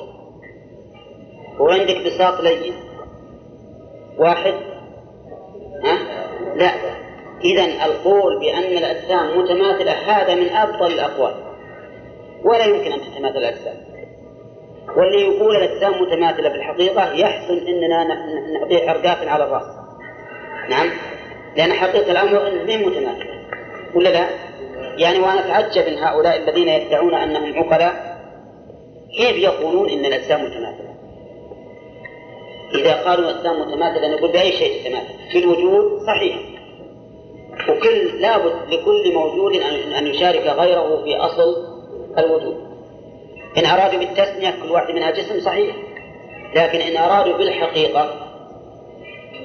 وعندك بساط لين واحد. ها؟ لا. إذا القول بأن الأجسام متماثلة هذا من أبطل الأقوال. ولا يمكن أن تتماثل الأجسام. واللي يقول الأجسام متماثلة في الحقيقة يحسن أننا نعطيه عرقات على الرأس. نعم. لأن حقيقة الأمر أنه غير متماثلة ولا لا؟ يعني وأنا أتعجب من هؤلاء الذين يدعون أنهم عقلاء. كيف يقولون إن الأجسام متماثلة؟ إذا قالوا الأجسام متماثلة نقول بأي شيء تتماثل؟ في الوجود صحيح وكل لابد لكل موجود أن يشارك غيره في أصل الوجود إن أرادوا بالتسمية كل واحد منها جسم صحيح لكن إن أرادوا بالحقيقة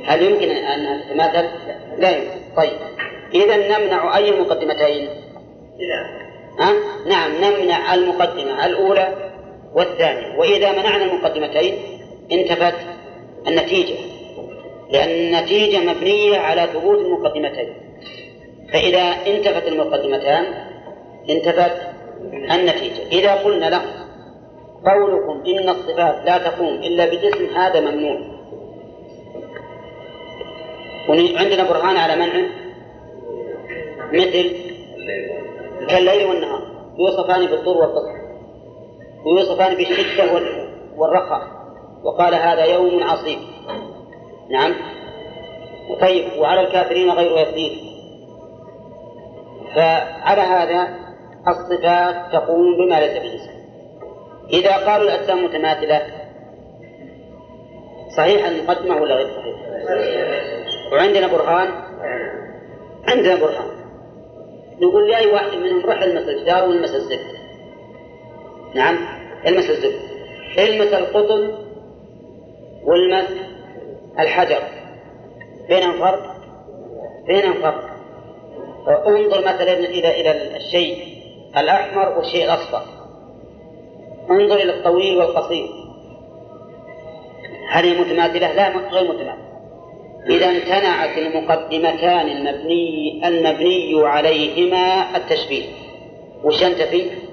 هل يمكن أن تتماثل؟ لا يمكن طيب إذا نمنع أي المقدمتين؟ ها؟ نعم نمنع المقدمة الأولى والثانية وإذا منعنا المقدمتين انتفت النتيجة لأن النتيجة مبنية على ثبوت المقدمتين. فإذا انتفت المقدمتان انتفت النتيجة. إذا قلنا له قولكم إن الصفات لا تقوم إلا بجسم هذا ممنوع. وعندنا برهان على منعه مثل كالليل والنهار يوصفان بالطول والقصر ويوصفان بالشدة والرخاء. وقال هذا يوم عصيب نعم. طيب وعلى الكافرين غير يسير. فعلى هذا الصفات تقوم بما ليس بجسم إذا قالوا الأجسام متماثلة صحيح المقدمة ولا غير صحيح؟ وعندنا برهان؟ عندنا برهان. نقول لأي واحد منهم روح المس الجدار والمس الزبدة نعم. المس الزبدة المس القطن والمس الحجر. بينهم فرق؟ بينهم فرق. انظر مثلا إلى إلى الشيء الأحمر والشيء الأصفر. انظر إلى الطويل والقصير. هل هي متماثلة؟ لا غير متماثلة. إذا امتنعت المقدمتان المبني المبني عليهما التشبيه. وش ينتفي؟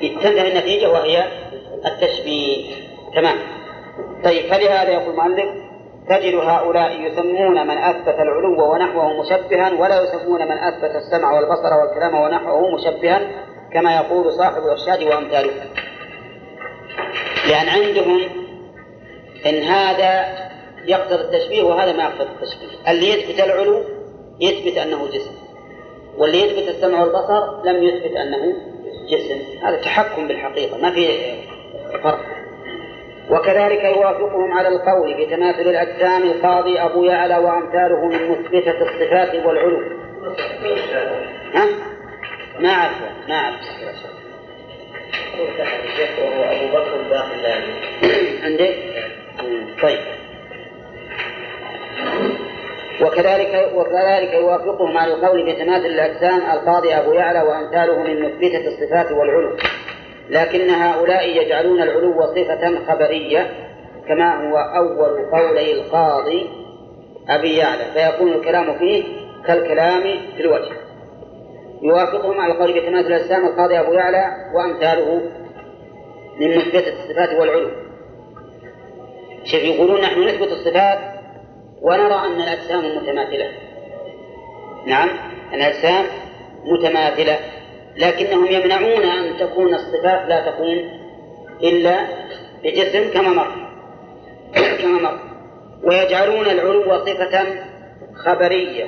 تنتهي النتيجة وهي التشبيه تمام. طيب فلهذا يقول المؤلف تجد هؤلاء يسمون من أثبت العلو ونحوه مشبها ولا يسمون من أثبت السمع والبصر والكلام ونحوه مشبها كما يقول صاحب الإرشاد وأمثاله. لأن عندهم إن هذا يقتضي التشبيه وهذا ما يقتضي التشبيه اللي يثبت العلو يثبت أنه جسم واللي يثبت السمع والبصر لم يثبت أنه جسم هذا تحكم بالحقيقة ما في فرق وكذلك يوافقهم على القول بتماثل الأجسام القاضي أبو يعلى وأمثاله من مثبتة الصفات والعلو ها؟ ما أعرفه ما أعرف أبو بكر داخل عندك؟ طيب وكذلك وكذلك يوافقهم على القول بتماثل الأجسام القاضي أبو يعلى وأمثاله من مثبتة الصفات والعلو. لكن هؤلاء يجعلون العلو صفة خبرية كما هو أول قولي القاضي أبي يعلى فيكون الكلام فيه كالكلام في الوجه. يوافقهم على القول بتماثل الأجسام القاضي أبو يعلى وأمثاله من مثبتة الصفات والعلو. شوف يقولون نحن نثبت الصفات ونرى أن الأجسام متماثلة. نعم الأجسام متماثلة. لكنهم يمنعون أن تكون الصفات لا تكون إلا بجسم كما مر. كما مر. ويجعلون العلو صفة خبرية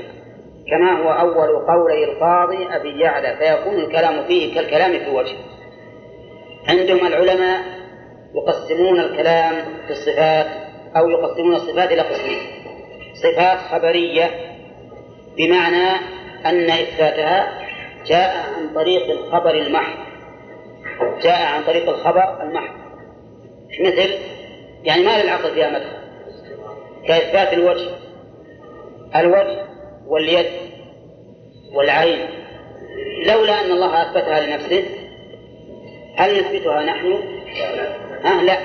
كما هو أول قولي القاضي أبي يعلى. فيكون الكلام فيه كالكلام في وجه عندهم العلماء يقسمون الكلام في الصفات أو يقسمون الصفات إلى قسمين. صفات خبرية بمعنى أن إثباتها جاء عن طريق الخبر المحض. جاء عن طريق الخبر المحض. مثل يعني ما للعقل فيها مدخل كإثبات الوجه. الوجه واليد والعين. لولا أن الله أثبتها لنفسه هل نثبتها نحن؟ ها لا.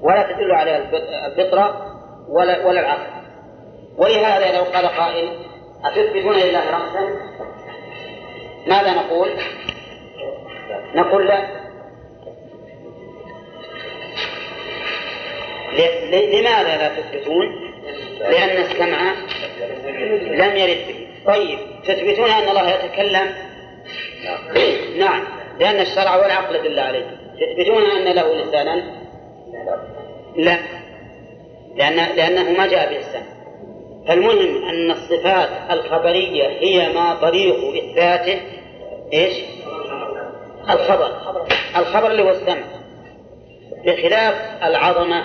ولا تدل عليها الفطرة ولا ولا العقل ولهذا لو قال قائل أتثبتون لله رأسا؟ ماذا نقول؟ نقول لا. لماذا لا تثبتون؟ لأن السمع لم يرد به. طيب تثبتون أن الله يتكلم؟ نعم لأن الشرع والعقل دل عليه. تثبتون أن له لسانا؟ لا. لأن لأنه ما جاء به السمع. فالمهم أن الصفات الخبرية هي ما طريق إثباته إيش؟ الخبر. الخبر اللي هو السمع. بخلاف العظمة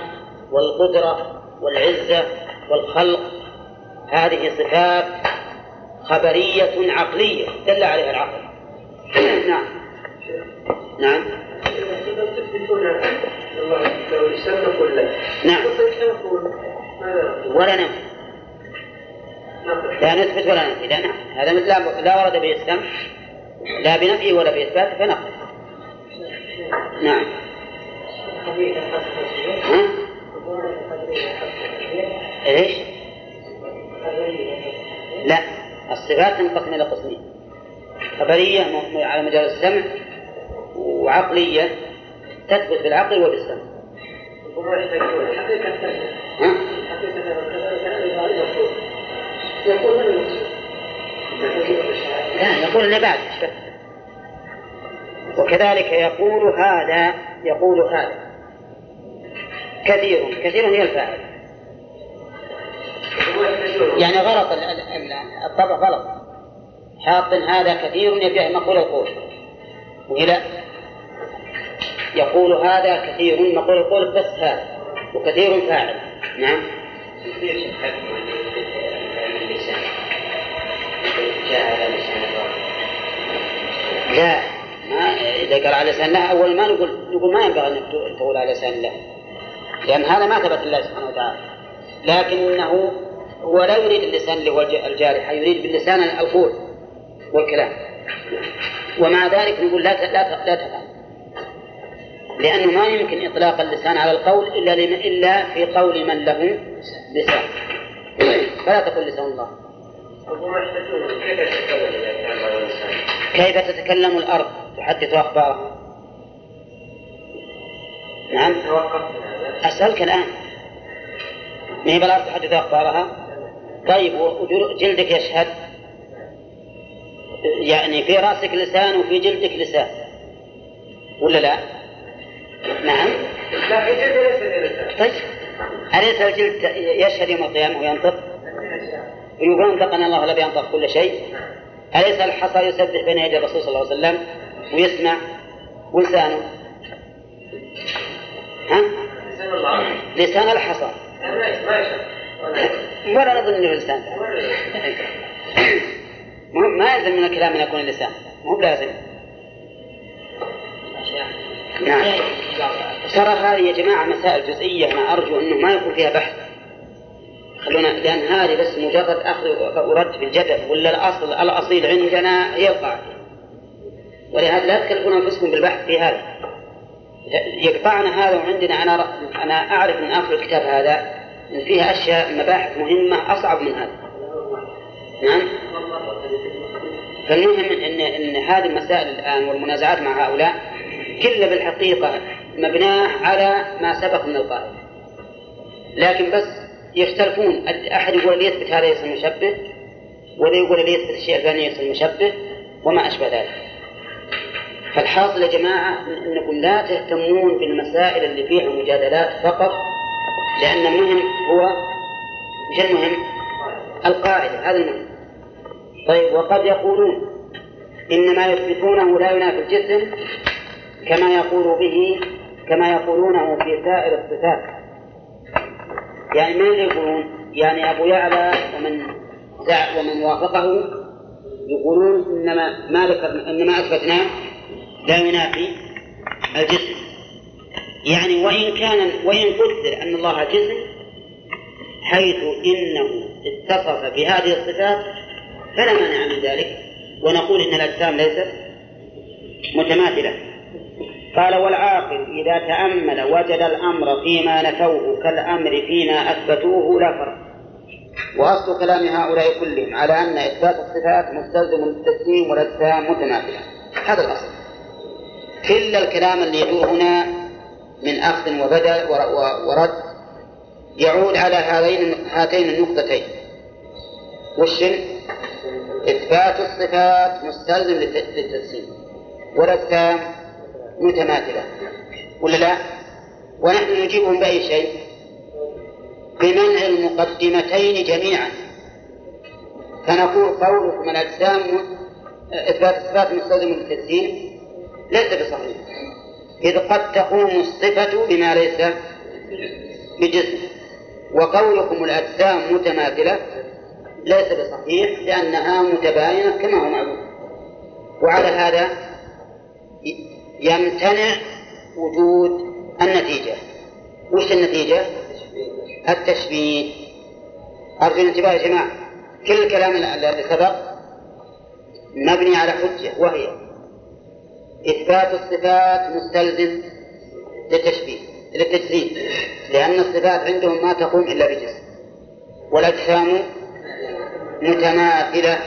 والقدرة والعزة والخلق هذه صفات خبرية عقلية دل عليها العقل. نعم. نعم. نعم. ولا نعم لا نثبت ولا ننفي. لا نعم. هذا مثل لا ورد به السمع لا بنفيه ولا بإثباته فنقل. نعم. ها؟ إيش؟ لا. الصفات تنقسم إلى قسمين. خبرية على مجال السمع وعقلية تثبت بالعقل وبالسمع ها؟ لا يقول اللي بعد وكذلك يقول هذا يقول هذا. كثير كثير هي الفاعل يعني غلط الطبع غلط. حاط هذا كثير يبيع مقول القول. وإلى يقول هذا كثير مقول القول بس هذا. وكثير فاعل. نعم. لا ما إذا قال على لسان الله أول ما نقول نقول ما ينبغي أن تقول على لسان الله لأن هذا ما ثبت لله سبحانه وتعالى. لكنه هو لا يريد اللسان اللي هو الجارحة يريد باللسان القول والكلام. ومع ذلك نقول لا لا لا تفعل. لأنه ما يمكن إطلاق اللسان على القول إلا إلا في قول من له لسان. فلا تقل لسان الله. كيف تتكلم الأرض؟ تحدث أخبارها. نعم. أسألك الآن. ما هي بلا تحدث أخبارها؟ طيب وجلدك يشهد. يعني في رأسك لسان وفي جلدك لسان. ولا لا؟ نعم. لا في جلد ليس لسان. طيب. أليس الجلد يشهد يوم القيامة وينطق؟ يقول أنطقنا الله لا بينطق كل شيء. أليس الحصى يسبح بين يدي الرسول صلى الله عليه وسلم ويسمع ولسانه؟ ها؟ لسان الحصى. ولا نظن إنه لسان. ما يلزم من الكلام أن يكون اللسان مو بلازم. نعم. ترى هذه يا جماعة مسائل جزئية أنا أرجو أنه ما يكون فيها بحث. خلونا لأن هذه بس مجرد أخذ ورد في الجدل ولا الأصل الأصيل عندنا هي القاعدة ولهذا لا تكلفون أنفسكم بالبحث في هذا. يقطعنا هذا وعندنا أنا أنا أعرف من آخر الكتاب هذا أن فيها أشياء مباحث مهمة أصعب من هذا. نعم. فالمهم أن أن هذه المسائل الآن والمنازعات مع هؤلاء كلها بالحقيقة مبناه على ما سبق من القاعدة لكن بس يختلفون. أحد يقول لي يثبت هذا يصير مشبه ولا يقول لي يثبت الشيء الثاني يصير مشبه وما أشبه ذلك. فالحاصل يا جماعة أنكم لا تهتمون بالمسائل اللي فيها مجادلات فقط لأن المهم هو مش المهم؟ القاعدة هذا المهم. طيب وقد يقولون إن ما يثبتونه لا ينافي الجسم كما يقول به كما يقولونه في سائر الصفات. يعني من يقولون يعني أبو يعلى ومن ومن وافقه يقولون إنما ما ذكرنا إنما أثبتناه لا ينافي الجسم. يعني وإن كان وإن قدر أن الله جسم حيث إنه اتصف بهذه الصفات فلا مانع من ذلك. ونقول إن الأجسام ليست متماثلة. قال والعاقل إذا تأمل وجد الأمر فيما نفوه كالأمر فيما أثبتوه لا فرق. وأصل كلام هؤلاء كلهم على أن إثبات الصفات مستلزم للتسليم والأجسام متماثلة هذا الأصل. كل الكلام اللي يدور هنا من أخذ وبدل ورد يعود على هذين هاتين النقطتين. وش إثبات الصفات مستلزم للتسليم. والأجسام متماثلة. ولا لا؟ ونحن نجيبهم بأي شيء؟ بمنع المقدمتين جميعا. فنقول قولكم الأجسام إثبات الصفات مستلزم للتسليم ليس بصحيح. إذ قد تقوم الصفة بما ليس بجسم. وقولكم الأجسام متماثلة ليس بصحيح لأنها متباينة كما هو معلوم. وعلى هذا يمتنع وجود النتيجة. وش النتيجة؟ التشبيه. أرجو الانتباه يا جماعة. كل الكلام الذي سبق مبني على حجة وهي إثبات الصفات مستلزم للتشبيه للتجسيم لأن الصفات عندهم ما تقوم إلا بجسم والأجسام متماثلة.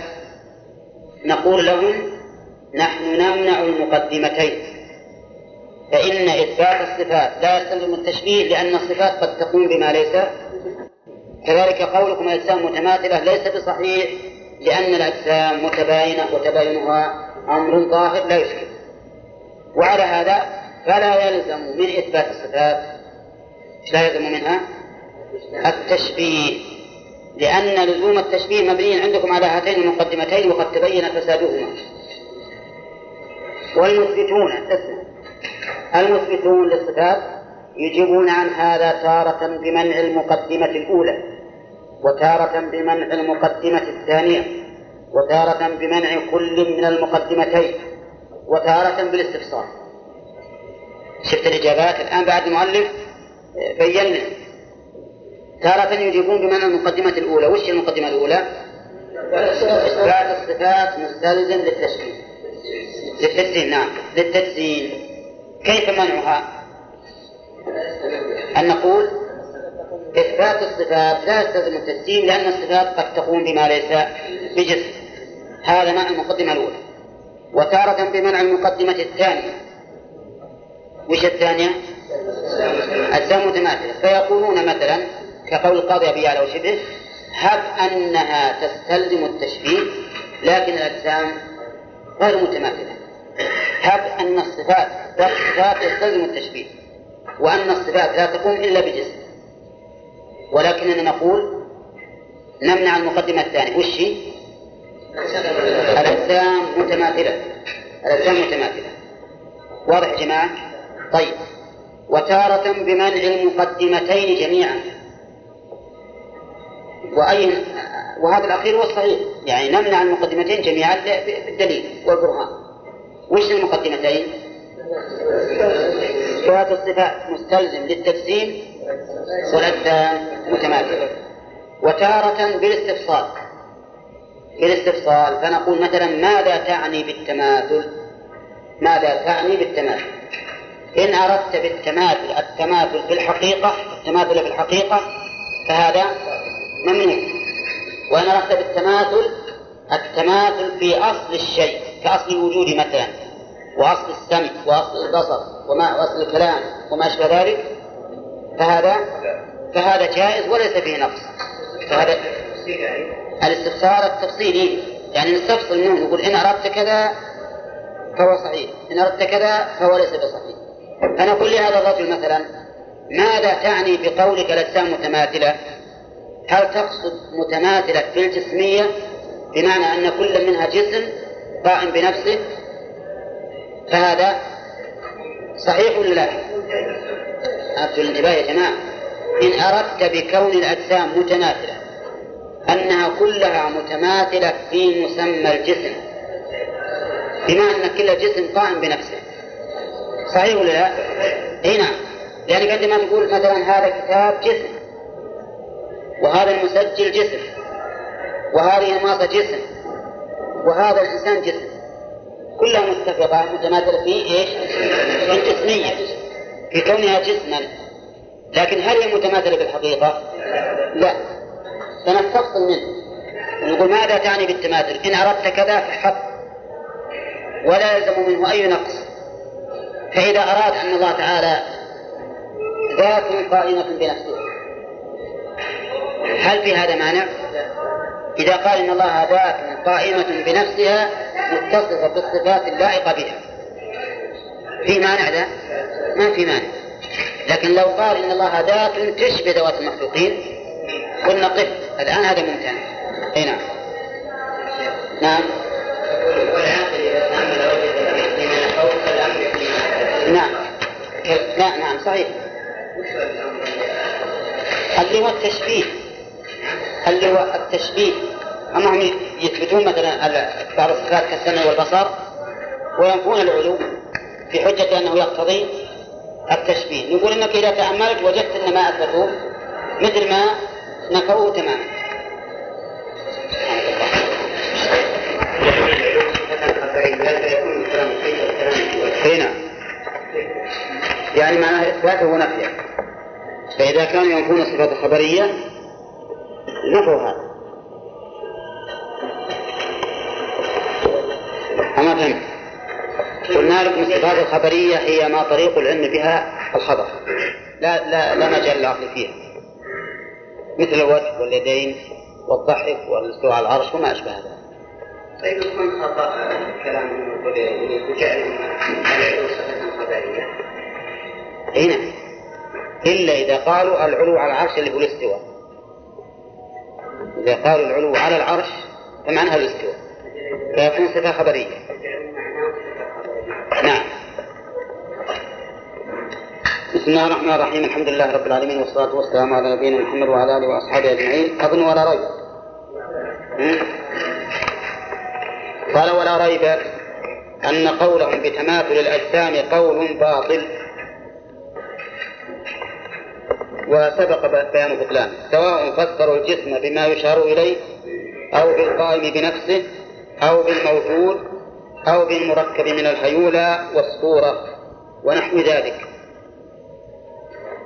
نقول لهم نحن نمنع المقدمتين. فإن إثبات الصفات لا يستلزم التشبيه لأن الصفات قد تقوم بما ليس. كذلك قولكم الأجسام متماثلة ليس بصحيح لأن الأجسام متباينة وتباينها أمر ظاهر لا يشكل. وعلى هذا فلا يلزم من إثبات الصفات. لا يلزم منها؟ التشبيه. لأن لزوم التشبيه مبني عندكم على هاتين المقدمتين وقد تبين فسادهما. والمثبتون. اسمع المثبتون للصفات يجيبون عن هذا تارة بمنع المقدمة الأولى وتارة بمنع المقدمة الثانية وتارة بمنع كل من المقدمتين وتارة بالاستفسار. شفت الإجابات؟ الآن بعد المؤلف بينا. تارة يجيبون بمعنى المقدمة الأولى. وش المقدمة الأولى؟ إثبات الصفات مستلزم للتشكيل. للتجسيم نعم. للتجسيم كيف منعها؟ أن نقول إثبات الصفات لا يستلزم التجسيم لأن الصفات قد تقوم بما ليس بجسم. هذا معنى المقدمة الأولى. وتارة بمنع المقدمة الثانية. وش الثانية؟ أجسام متماثلة فيقولون مثلا كقول القاضي أبي يعلى وشبه هب أنها تستلزم التشبيه لكن الأجسام غير متماثلة. هب أن الصفات ذات الصفات تستلزم التشبيه وأن الصفات لا تقوم إلا بجسم. ولكننا نقول نمنع المقدمة الثانية. وش هي؟ الأجسام متماثلة. الأجسام متماثلة. واضح يا جماعة؟ طيب. وتارة بمنع المقدمتين جميعا. وأي وهذا الأخير هو الصحيح. يعني نمنع المقدمتين جميعا بالدليل والبرهان. وش المقدمتين؟ إثبات الصفات مستلزم للتجسيم والأجسام متماثلة وتارة بالاستفصال بالاستفصال فنقول مثلا ماذا تعني بالتماثل؟ ماذا تعني بالتماثل؟ إن أردت بالتماثل التماثل في الحقيقة التماثل في الحقيقة فهذا ممنوع وإن أردت بالتماثل التماثل في أصل الشيء كأصل الوجود مثلا وأصل السمع وأصل البصر وما وأصل الكلام وما أشبه ذلك فهذا فهذا جائز وليس فيه نقص. فهذا الاستفسار التفصيلي يعني نستفصل منه نقول إن أردت كذا فهو صحيح إن أردت كذا فهو ليس بصحيح. فنقول لهذا الرجل مثلا ماذا تعني بقولك الأجسام متماثلة؟ هل تقصد متماثلة في الجسمية؟ بمعنى أن كل منها جسم قائم بنفسه فهذا صحيح ولا لا؟ أبدو الانتباه يا جماعة إن أردت بكون الأجسام متماثلة أنها كلها متماثلة في مسمى الجسم بما أن كل جسم قائم بنفسه صحيح ولا لا؟ إي نعم لأنك عندما تقول مثلا هذا كتاب جسم وهذا المسجل جسم وهذه الماصة جسم وهذا الإنسان جسم كلها متفقة متماثلة في إيش؟ في الجسمية في كونها جسما لكن هل هي متماثلة في الحقيقة؟ لا سنستفصل منه ونقول ماذا تعني بالتماثل؟ إن أردت كذا فحق ولا يلزم منه أي نقص فإذا أراد أن الله تعالى ذات قائمة بنفسها هل في هذا مانع؟ إذا قال إن الله ذات قائمة بنفسها متصفة بالصفات اللائقة بها. في مانع ذا؟ ما في مانع. لكن لو قال إن الله ذات تشبه ذوات المخلوقين قلنا قف. الآن هذا ممتنع. أي نعم. نعم. نعم. لا نعم صحيح. اللي هو التشبيه. اللي هو التشبيه؟ أما هم يثبتون مثلا بعض الصفات كالسمع والبصر وينفون العلو في حجة أنه يقتضي التشبيه. نقول إنك إذا تأملت وجدت أن ما أثبتوه مثل ما نفوه تماما. هنا يعني معناه إثباته ونفيه فإذا كانوا ينفون الصفات الخبرية نفوا هذا أما فهمت قلنا لكم الصفات الخبرية هي ما طريق العلم بها الخبر. لا لا لا مجال للعقل فيها. مثل الوجه واليدين والضحك والاستواء على العرش وما أشبه ذلك. طيب يكون خطأ كلام العلو صفة خبرية هنا. إلا إذا قالوا العلو على العرش اللي هو الاستواء. إذا قالوا العلو على العرش فمعناها الاستواء. فيكون صفة خبرية. نعم. بسم الله الرحمن الرحيم. الحمد لله رب العالمين والصلاة والسلام على نبينا محمد وعلى آله وأصحابه أجمعين. أظن ولا ريب. قال ولا ريب أن قولهم بتماثل الأجسام قول باطل. وسبق بيان بطلان. سواء فسروا الجسم بما يشار إليه أو بالقائم بنفسه أو بالموجود أو بالمركب من الهيولى والصورة ونحو ذلك.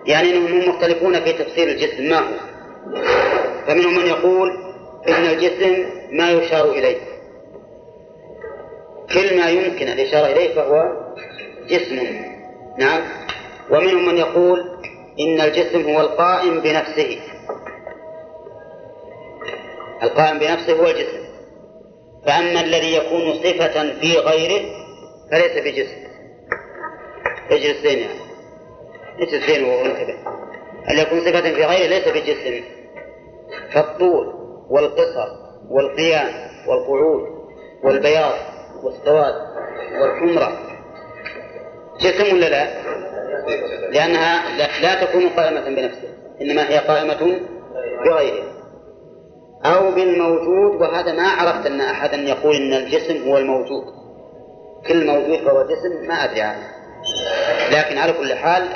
يعني أنهم مختلفون في تفسير الجسم ما هو؟ فمنهم من يقول إن الجسم ما يشار إليه. كل ما يمكن الإشارة إليه فهو جسم. نعم. ومنهم من يقول إن الجسم هو القائم بنفسه. القائم بنفسه هو الجسم. فأما الذي يكون صفة في غيره فليس بجسم. اجلس زين يعني اجلس زين وانتبه. اللي يكون صفة في غيره ليس بجسم. فالطول والقصر والقيام والقعود والبياض والسواد والحمرة. جسم ولا لا؟ لأنها لا تكون قائمة بنفسها إنما هي قائمة بغيره. أو بالموجود وهذا ما عرفت أن أحدا يقول أن الجسم هو الموجود. كل موجود فهو جسم ما أدري عنه. لكن على كل حال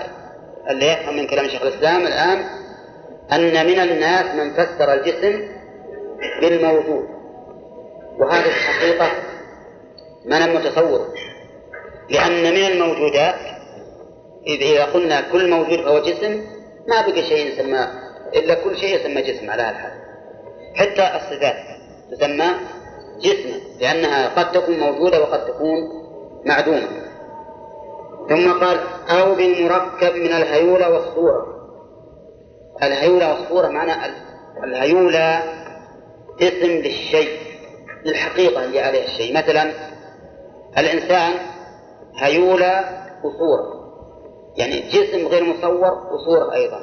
اللي يفهم من كلام شيخ الإسلام الآن أن من الناس من فسر الجسم بالموجود. وهذه الحقيقة ما أنا متصور لأن من الموجودات إذا قلنا كل موجود فهو جسم ما بقي شيء يسمى إلا كل شيء يسمى جسم على الحال. حتى الصفات تسمى جسما لأنها قد تكون موجودة وقد تكون معدومة. ثم قال أو بالمركب من الهيولة والصورة. الهيولة والصورة معنى الهيولة اسم للشيء للحقيقة اللي عليها الشيء. مثلا الإنسان هيولة وصورة. يعني جسم غير مصور وصورة أيضا.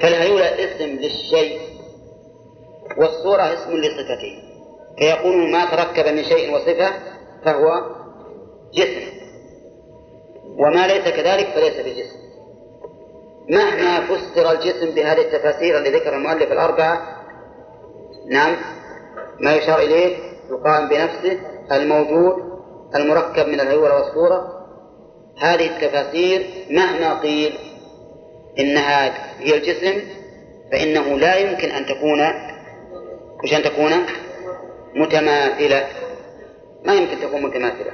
فالهيولة اسم للشيء والصورة اسم لصفته. فيقول ما تركب من شيء وصفة فهو جسم. وما ليس كذلك فليس بجسم. مهما فسر الجسم بهذه التفاسير اللي ذكر المؤلف الأربعة نعم ما يشار إليه القائم بنفسه الموجود المركب من الهيولة والصورة هذه التفاسير مهما قيل إنها هي الجسم فإنه لا يمكن أن تكون وش أن تكون متماثلة. ما يمكن تكون متماثلة.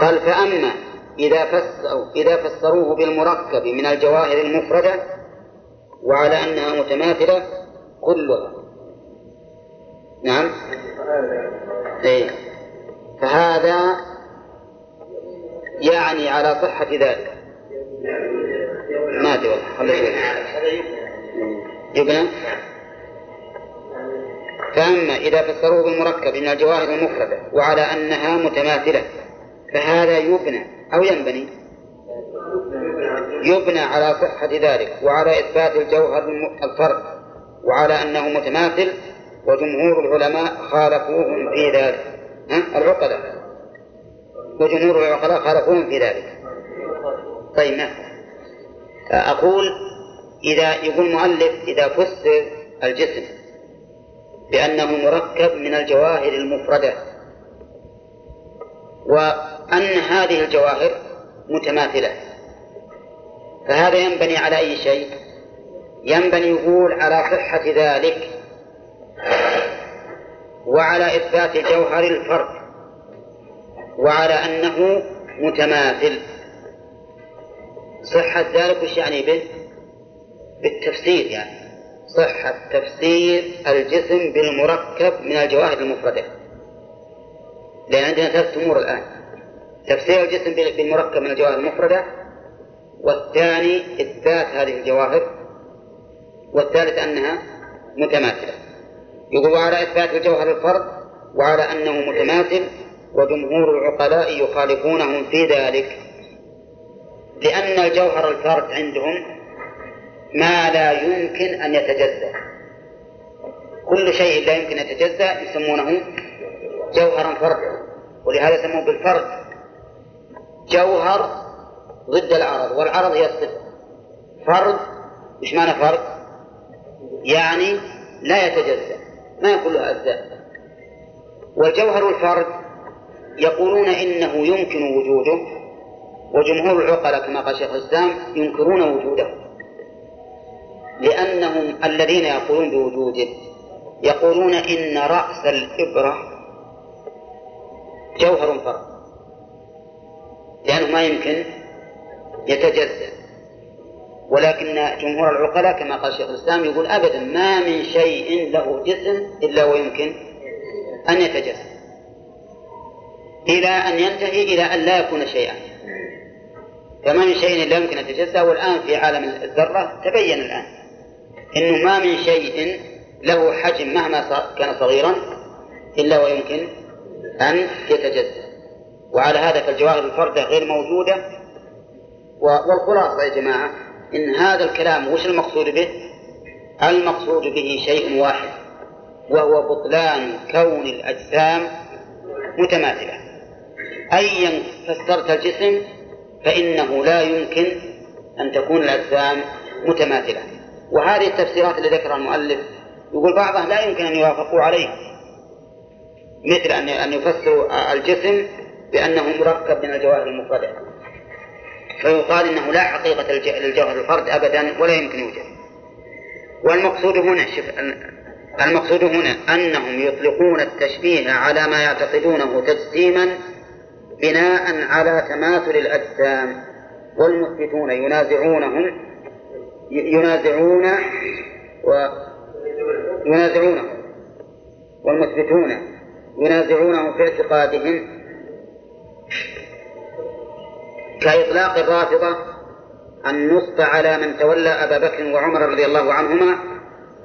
قال فأما إذا فسروا إذا فسروه بالمركب من الجواهر المفردة وعلى أنها متماثلة كلها. نعم. إيه. فهذا يعني على صحة ذلك. ما أدري والله خلي يبنى فأما إذا فسروه بالمركب من الجواهر المفردة وعلى أنها متماثلة فهذا يبنى أو ينبني؟ يبنى على صحة ذلك وعلى إثبات الجوهر الفرد وعلى أنه متماثل وجمهور العلماء خالفوهم في ذلك. العقلاء وجمهور العقلاء خالفوهم في ذلك. طيب نعم. أقول إذا يقول المؤلف إذا فسر الجسم بأنه مركب من الجواهر المفردة وأن هذه الجواهر متماثلة فهذا ينبني على أي شيء؟ ينبني يقول على صحة ذلك وعلى إثبات جوهر الفرق وعلى أنه متماثل. صحة ذلك وش يعني به؟ بالتفسير يعني. صحة تفسير الجسم بالمركب من الجواهر المفردة. لأن عندنا ثلاث أمور الآن. تفسير الجسم بالمركب من الجواهر المفردة والثاني إثبات هذه الجواهر والثالث أنها متماثلة. يقول على إثبات الجوهر الفرد وعلى أنه متماثل وجمهور العقلاء يخالفونهم في ذلك لأن الجوهر الفرد عندهم ما لا يمكن أن يتجزأ. كل شيء لا يمكن أن يتجزأ يسمونه جوهرا فردا ولهذا يسموه بالفرد جوهر ضد العرض والعرض هي الصفة فرد إيش معنى فرد؟ يعني لا يتجزأ ما يكون له أجزاء. والجوهر الفرد يقولون إنه يمكن وجوده وجمهور العقلاء كما قال شيخ الإسلام ينكرون وجوده. لأنهم الذين يقولون بوجوده يقولون إن رأس الإبرة جوهر فرد. لأنه ما يمكن يتجزأ. ولكن جمهور العقلاء كما قال شيخ الإسلام يقول أبدا ما من شيء له جسم إلا ويمكن أن يتجسد إلى أن ينتهي إلى أن لا يكون شيئا. فما من شيء لا يمكن أن يتجسد والآن في عالم الذرة تبين الآن إنه ما من شيء له حجم مهما كان صغيرا إلا ويمكن أن يتجزأ. وعلى هذا فالجواهر الفردة غير موجودة. والخلاصة يا جماعة إن هذا الكلام وش المقصود به؟ المقصود به شيء واحد وهو بطلان كون الأجسام متماثلة. أيا فسرت الجسم فإنه لا يمكن أن تكون الأجسام متماثلة. وهذه التفسيرات اللي ذكرها المؤلف يقول بعضها لا يمكن أن يوافقوا عليه مثل أن أن يفسروا الجسم بأنه مركب من الجواهر المفردة فيقال إنه لا حقيقة للجوهر الفرد أبدا ولا يمكن يوجد. والمقصود هنا شوف المقصود هنا أنهم يطلقون التشبيه على ما يعتقدونه تجسيما بناء على تماثل الأجسام والمثبتون ينازعونهم ينازعون و ينازعونه والمثبتون ينازعونه في اعتقادهم كإطلاق الرافضة النصب على من تولى أبا بكر وعمر رضي الله عنهما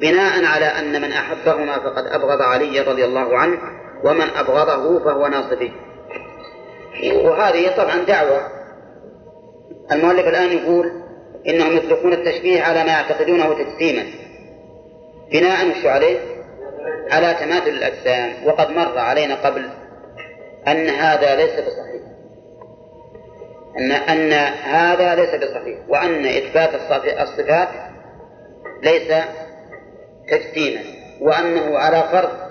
بناء على أن من أحبهما فقد أبغض علي رضي الله عنه ومن أبغضه فهو ناصبي. وهذه طبعا دعوة. المؤلف الآن يقول إنهم يطلقون التشبيه على ما يعتقدونه تجسيما بناء وش عليه؟ على تماثل الأجسام. وقد مر علينا قبل أن هذا ليس بصحيح. أن أن هذا ليس بصحيح وأن إثبات الصفات ليس تجسيما. وأنه على فرض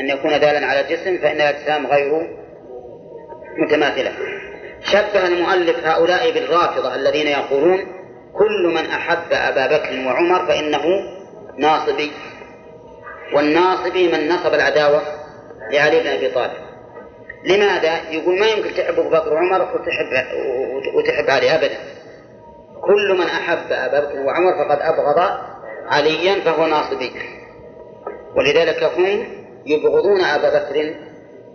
أن يكون دالا على جسم فإن الأجسام غير متماثلة. شبه المؤلف هؤلاء بالرافضة الذين يقولون كل من أحب أبا بكر وعمر فإنه ناصبي. والناصبي من نصب العداوة لعلي بن أبي طالب. لماذا؟ يقول ما يمكن تحب أبو بكر وعمر وتحب وتحب علي أبدا. كل من أحب أبا بكر وعمر فقد أبغض عليا فهو ناصبي. ولذلك هم يبغضون أبا بكر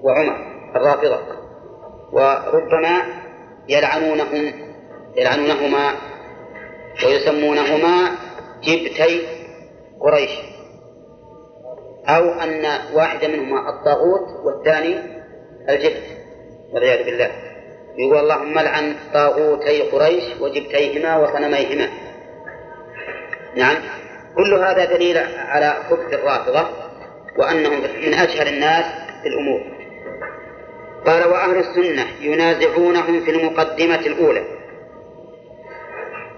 وعمر الرافضة. وربما يلعنونهم يلعنونهما ويسمونهما جبتي قريش. أو أن واحدة منهما الطاغوت والثاني الجبت والعياذ بالله. يقول اللهم لعن طاغوتي قريش وجبتيهما وصنميهما نعم. كل هذا دليل على خبث الرافضة وأنهم من أجهل الناس في الأمور. قال وأهل السنة ينازعونهم في المقدمة الأولى.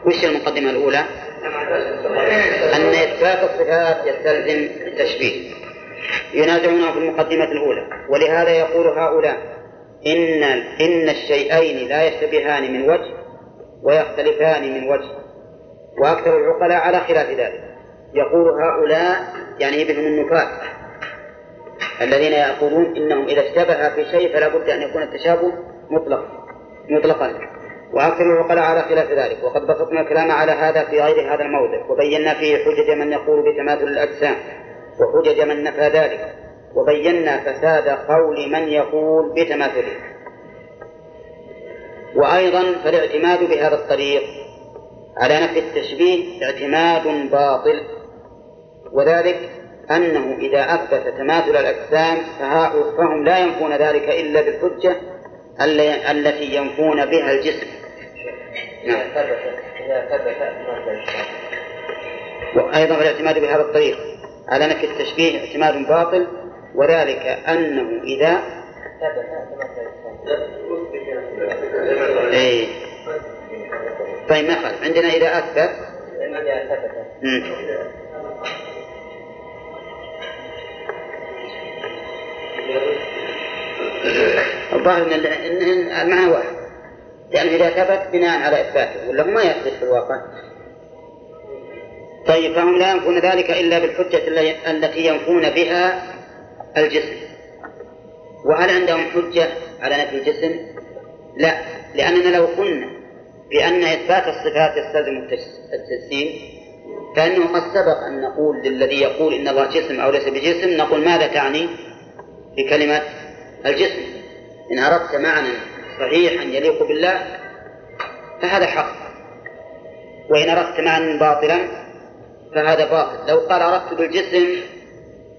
وش المقدمة الأولى؟ أن إثبات الصفات يستلزم التشبيه. ينازعونه في المقدمة الأولى. ولهذا يقول هؤلاء إن إن الشيئين لا يشتبهان من وجه ويختلفان من وجه. وأكثر العقلاء على خلاف ذلك. يقول هؤلاء يعني بهم النفاة الذين يقولون إنهم إذا اشتبه في شيء فلا بد أن يكون التشابه مطلق مطلقا. وأكثر العقلاء على خلاف ذلك. وقد بسطنا الكلام على هذا في غير هذا الموضع. وبينا فيه حجج من يقول بتماثل الأجسام. وحجج من نفى ذلك. وبينا فساد قول من يقول بتماثله. وأيضا فالاعتماد بهذا الطريق على نفي التشبيه اعتماد باطل. وذلك أنه إذا أثبت تماثل الأجسام فهم لا ينفون ذلك إلا بالحجة التي ينفون بها الجسم. نعم. وأيضا الاعتماد بهذا الطريق على نفي التشبيه اعتماد باطل وذلك أنه إذا أي طيب ما عندنا إذا أثبت الظاهر إن المعنى واحد. لأنه إذا ثبت بناء على إثباته ولا ما يثبت في الواقع؟ طيب فهم لا ينفون ذلك إلا بالحجة التي ينفون بها الجسم. وهل عندهم حجة على نفي الجسم؟ لا لأننا لو قلنا بأن إثبات الصفات يستلزم التجسيم فإنه قد سبق أن نقول للذي يقول إن الله جسم أو ليس بجسم نقول ماذا تعني؟ بكلمة الجسم. إن أردت معنى صحيحا يليق بالله فهذا حق. وإن أردت معنى باطلا فهذا باطل. لو قال أردت بالجسم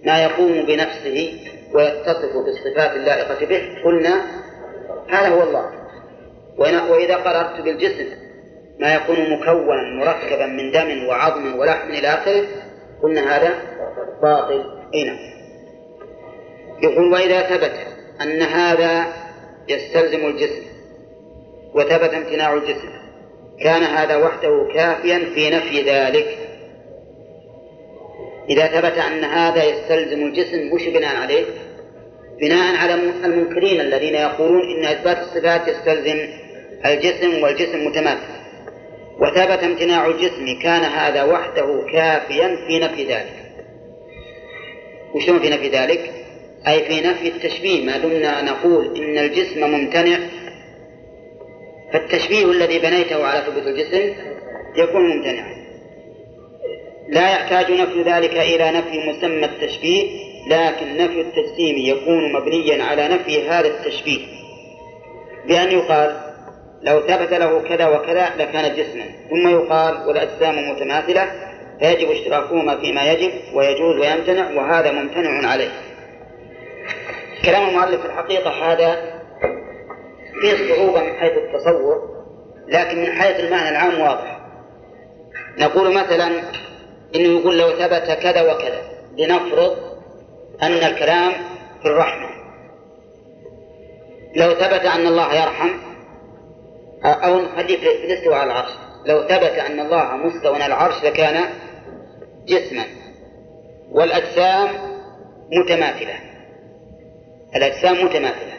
ما يقوم بنفسه ويتصف بالصفات اللائقة به قلنا هذا هو الله. وإذا قال أردت بالجسم ما يكون مكونا مركبا من دم وعظم ولحم إلى آخره قلنا هذا باطل. أي نعم. يقول وإذا ثبت أن هذا يستلزم الجسم وثبت امتناع الجسم كان هذا وحده كافيا في نفي ذلك إذا ثبت أن هذا يستلزم الجسم وش بناء عليه؟ بناء على المنكرين الذين يقولون إن إثبات الصفات يستلزم الجسم والجسم متماثل وثبت امتناع الجسم كان هذا وحده كافيا في نفي ذلك وشلون في نفي ذلك؟ أي في نفي التشبيه ما دمنا نقول إن الجسم ممتنع. فالتشبيه الذي بنيته على ثبوت الجسم يكون ممتنعا. لا يحتاج نفي ذلك إلى نفي مسمى التشبيه لكن نفي التجسيم يكون مبنيا على نفي هذا التشبيه. بأن يقال لو ثبت له كذا وكذا لكان جسما. ثم يقال والأجسام متماثلة فيجب اشتراكهما فيما يجب ويجوز ويمتنع وهذا ممتنع عليه. كلام المؤلف في الحقيقة هذا فيه صعوبة من حيث التصور لكن من حيث المعنى العام واضح. نقول مثلا إنه يقول لو ثبت كذا وكذا لنفرض أن الكلام في الرحمة. لو ثبت أن الله يرحم أو نخليه في الاستواء على العرش. لو ثبت أن الله مستوى على العرش لكان جسما والأجسام متماثلة. الأجسام متماثلة.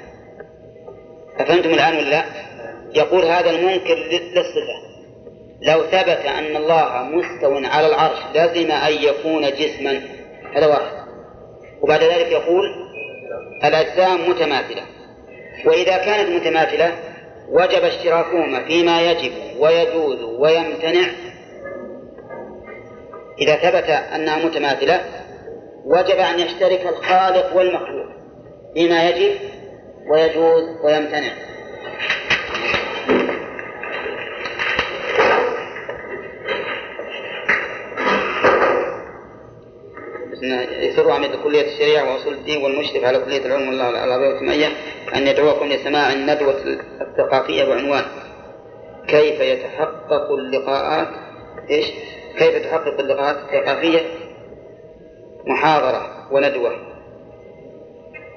أفهمتم الآن ولا لا؟ يقول هذا المنكر للصفة لو ثبت أن الله مستو على العرش لازم أن يكون جسما هذا واحد. وبعد ذلك يقول الأجسام متماثلة. وإذا كانت متماثلة وجب اشتراكهما فيما يجب ويجوز ويمتنع. إذا ثبت أنها متماثلة وجب أن يشترك الخالق والمخلوق. فيما يجب ويجوز ويمتنع. يسر عميد كلية الشريعة وأصول الدين والمشرف على كلية العلم والله العربية والسمية أن يدعوكم لسماع الندوة الثقافية بعنوان كيف يتحقق اللقاءات؟ إيش؟ كيف تحقق اللقاءات الثقافية محاضرة وندوة.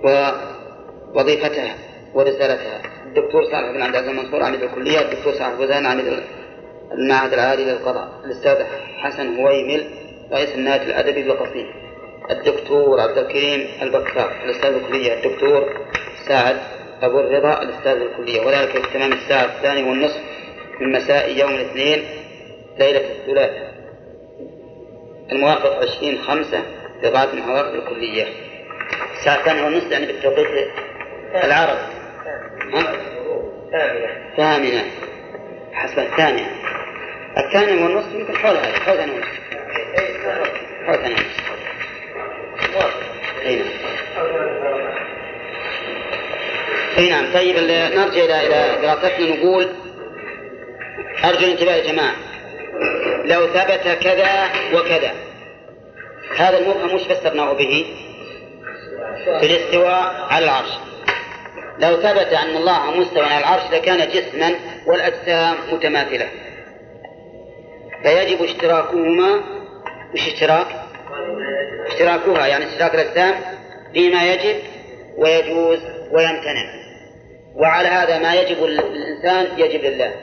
ووظيفتها ورسالتها. الدكتور صالح بن عبد العزيز المنصور عميد الكلية الدكتور صالح بوزان عميد المعهد العالي للقضاء الأستاذ حسن هويمل رئيس النادي الأدبي بالقصيم الدكتور عبد الكريم البكار الأستاذ الكلية. الدكتور سعد أبو الرضا الأستاذ الكلية. وذلك في تمام الساعة الثانية والنصف من مساء يوم الاثنين ليلة الثلاثاء. الموافق عشرين خمسة في غاية محاضرة الكلية. الساعة الثانية والنصف يعني بالتوقيت العربي ثامنة حسب الثانية الثانية والنصف يمكن حول هذا حول ثانية ونصف حول ثانية ونصف أي نعم. أي نعم. طيب نرجع إلى إلى دراستنا نقول أرجو الانتباه يا جماعة. لو ثبت كذا وكذا. هذا المبهم وش فسرناه به؟ في الاستواء على العرش. لو ثبت أن الله مستوى على العرش لكان جسما والأجسام متماثلة. فيجب اشتراكهما وش اشتراك؟ اشتراكها يعني اشتراك الأجسام فيما يجب ويجوز ويمتنع. وعلى هذا ما يجب للإنسان يجب لله.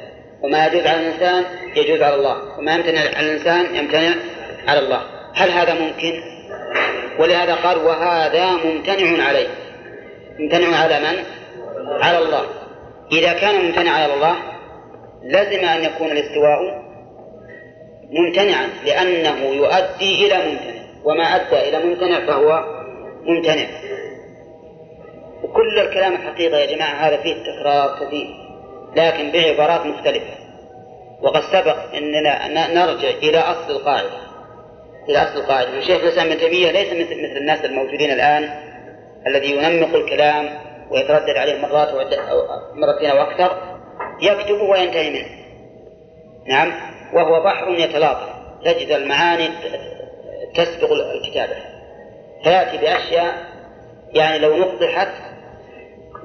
وما يجوز على الإنسان يجوز على الله. وما يمتنع على الإنسان يمتنع على الله. هل هذا ممكن؟ ولهذا قال وهذا ممتنع عليه. ممتنع على من؟ على الله. إذا كان ممتنع على الله لزم أن يكون الاستواء ممتنعا لأنه يؤدي إلى ممتنع. وما أدى إلى ممتنع فهو ممتنع. وكل الكلام الحقيقة يا جماعة هذا فيه تكرار كثير. لكن بعبارات مختلفة. وقد سبق أننا نرجع إلى أصل القاعدة. إلى أصل القاعدة الشيخ الإسلام ابن تيمية ليس مثل, الناس الموجودين الآن الذي ينمق الكلام ويتردد عليه مرات أو مرتين أو أكثر يكتب وينتهي منه. نعم. وهو بحر يتلاطم. تجد المعاني تسبق الكتابة. فيأتي بأشياء يعني لو نقضحت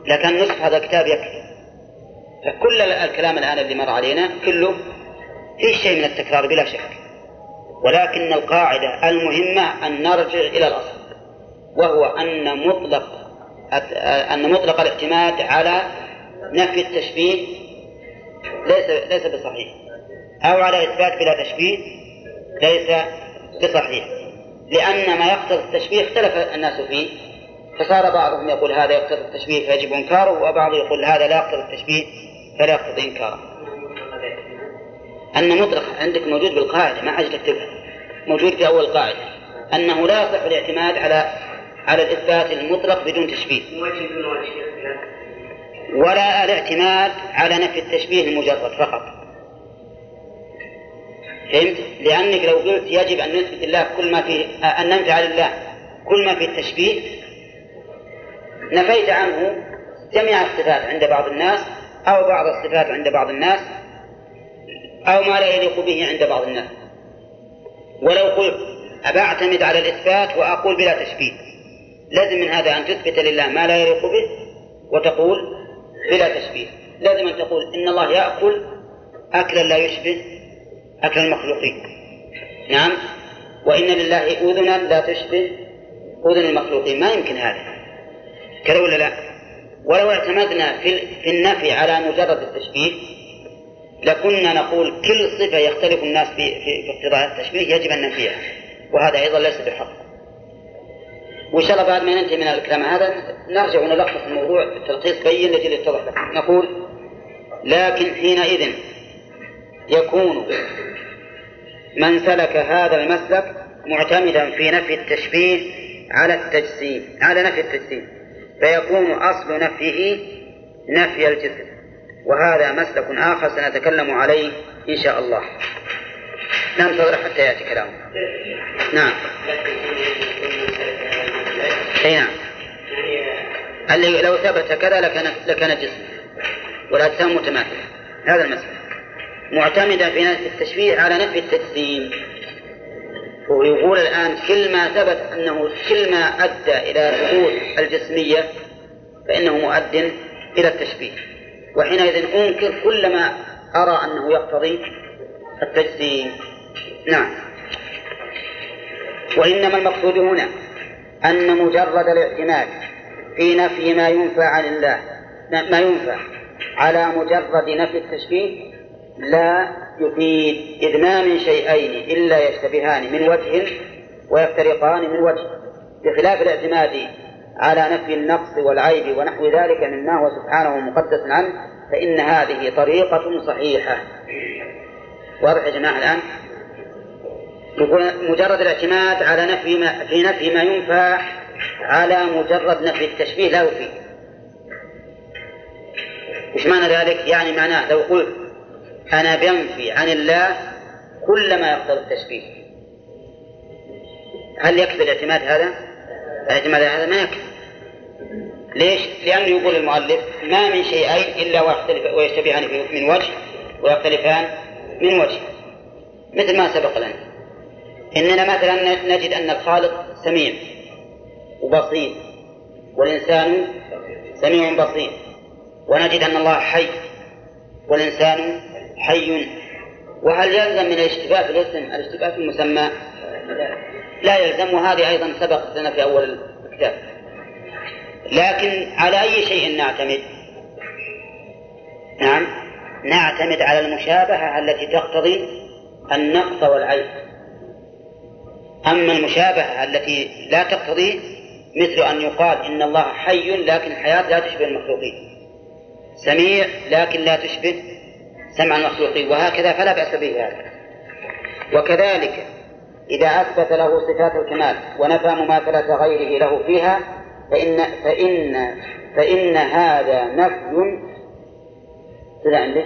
لكان نصف هذا الكتاب يكفي. فكل الكلام الآن اللي مر علينا كله فيه شيء من التكرار بلا شك. ولكن القاعدة المهمة أن نرجع إلى الأصل وهو أن مطلق أن مطلق الاعتماد على نفي التشبيه ليس ليس بصحيح أو على إثبات بلا تشبيه ليس بصحيح لأن ما يقتضي التشبيه اختلف الناس فيه فصار بعضهم يقول هذا يقتضي التشبيه فيجب إنكاره وبعض يقول هذا لا يقتضي التشبيه فلا يقتضي إنكاره. أن مطلق عندك موجود بالقاعدة ما حاجة تكتبها موجود في أول قاعدة أنه لا يصح الاعتماد على على الإثبات المطلق بدون تشبيه. ولا الاعتماد على نفي التشبيه المجرد فقط. فهمت؟ لأنك لو قلت يجب أن نثبت الله كل ما فيه أن ننفي على الله كل ما فيه التشبيه نفيت عنه جميع الصفات عند بعض الناس أو بعض الصفات عند بعض الناس أو ما لا يليق به عند بعض الناس. ولو قلت أبى أعتمد على الإثبات وأقول بلا تشبيه. لازم من هذا أن تثبت لله ما لا يليق به وتقول بلا تشبيه. لازم أن تقول إن الله يأكل أكلا لا يشبه أكل المخلوقين. نعم. وإن لله أذنا لا تشبه أذن المخلوقين. ما يمكن هذا. كذا ولا لا؟ ولو اعتمدنا في النفي على مجرد التشبيه لكنا نقول كل صفة يختلف الناس في في اقتضاء التشبيه يجب أن ننفيها. وهذا أيضا ليس بحق وإن شاء الله بعد ما ننتهي من الكلام هذا نرجع ونلخص الموضوع تلخيص بين لجل يتضح لكم. نقول لكن حينئذ يكون من سلك هذا المسلك معتمدا في نفي التشبيه على التجسيم على نفي التجسيم فيكون أصل نفيه نفي الجسم. وهذا مسلك آخر سنتكلم عليه إن شاء الله. ننتظر حتى يأتي كلامه نعم. أي نعم. اللي لو ثبت كذا لكان لكان جسم. والأجسام متماثلة هذا المسألة معتمدا في نفي التشبيه على نفي التجسيم. ويقول الآن كل ما ثبت أنه كل ما أدى إلى ثبوت الجسمية فإنه مؤد إلى التشبيه. وحينئذ أنكر كل ما أرى أنه يقتضي التجسيم نعم. وإنما المقصود هنا أن مجرد الاعتماد في نفي ما ينفى عن الله ما ينفى على مجرد نفي التشبيه لا يفيد إذ ما من شيئين إلا يشتبهان من وجه ويفترقان من وجه بخلاف الاعتماد على نفي النقص والعيب ونحو ذلك مما هو سبحانه مقدس عنه فإن هذه طريقة صحيحة واضح يا جماعة الآن يقول مجرد الاعتماد على نفي ما في نفي ما ينفى على مجرد نفي التشبيه لا يفيد إيش معنى ذلك؟ يعني معناه لو قلت أنا بنفي عن الله كل ما يقتضي التشبيه هل يكفي الاعتماد هذا؟ الاعتماد هذا ما يكفي. ليش؟ لأنه يقول المؤلف ما من شيئين إلا ويشتبهان من وجه ويختلفان من وجه. مثل ما سبق لنا. إننا مثلا نجد أن الخالق سميع وبصير والإنسان سميع بصير. ونجد أن الله حي والإنسان حي. وهل يلزم من الاشتباه في الاسم؟ الاشتباه في المسمى؟ لا يلزم. وهذه أيضا سبقت لنا في أول الكتاب. لكن على أي شيء نعتمد؟ نعم. نعتمد على المشابهة التي تقتضي النقص والعيب. أما المشابهة التي لا تقتضي مثل أن يقال إن الله حي لكن الحياة لا تشبه المخلوقين. سميع لكن لا تشبه سمع المخلوقين. وهكذا فلا بأس به هذا. وكذلك إذا أثبت له صفات الكمال ونفى مماثلة غيره له فيها فإن فإن فإن هذا نفي. كذا عنده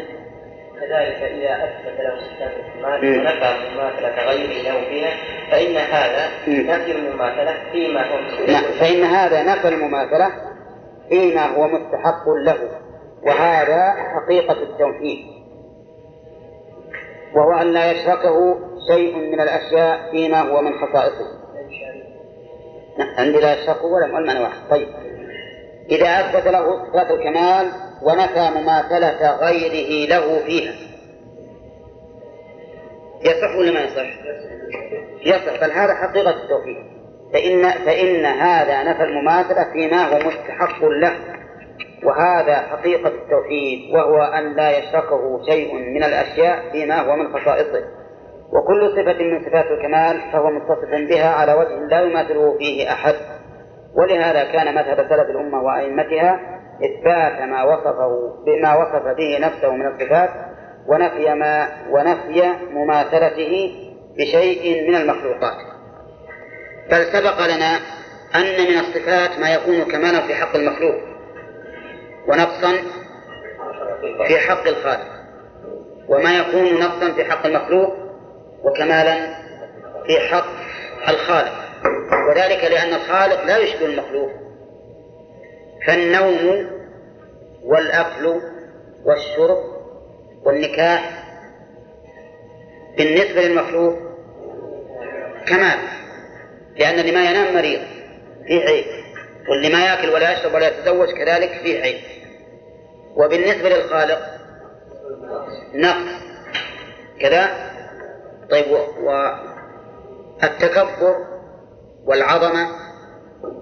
كذلك إذا أثبت له صفات الكمال ونفى مماثلة غيره له فيها فإن هذا نفي المماثلة فيما هو نعم. فإن هذا نفى المماثلة فيما هو مستحق له. وهذا حقيقة التوحيد. وهو أن لا يشركه شيء من الأشياء فيما هو من خصائصه عندي لا يشتق ولا والمعنى واحد. طيب. إذا أثبت له صفات الكمال ونفى مماثلة غيره له فيها. يصح ولا ما يصح؟ يصح بل هذا حقيقة التوحيد. فإن فإن هذا نفى المماثلة فيما هو مستحق له. وهذا حقيقة التوحيد وهو أن لا يشركه شيء من الأشياء فيما هو من خصائصه. وكل صفة من صفات الكمال فهو متصف بها على وجه لا يماثله فيه أحد. ولهذا كان مذهب سلف الأمة وأئمتها إثبات ما وصفه بما وصف به نفسه من الصفات ونفي ما ونفي مماثلته بشيء من المخلوقات. بل سبق لنا أن من الصفات ما يكون كمالا في حق المخلوق ونقصا في حق الخالق وما يكون نقصا في حق المخلوق وكمالا في حق الخالق. وذلك لأن الخالق لا يشبه المخلوق. فالنوم والأكل والشرب والنكاح بالنسبة للمخلوق كمال لأن اللي ما ينام مريض فيه عيب واللي ما يأكل ولا يشرب ولا يتزوج كذلك فيه عيب. وبالنسبة للخالق نقص كذا طيب والتكبر والعظمة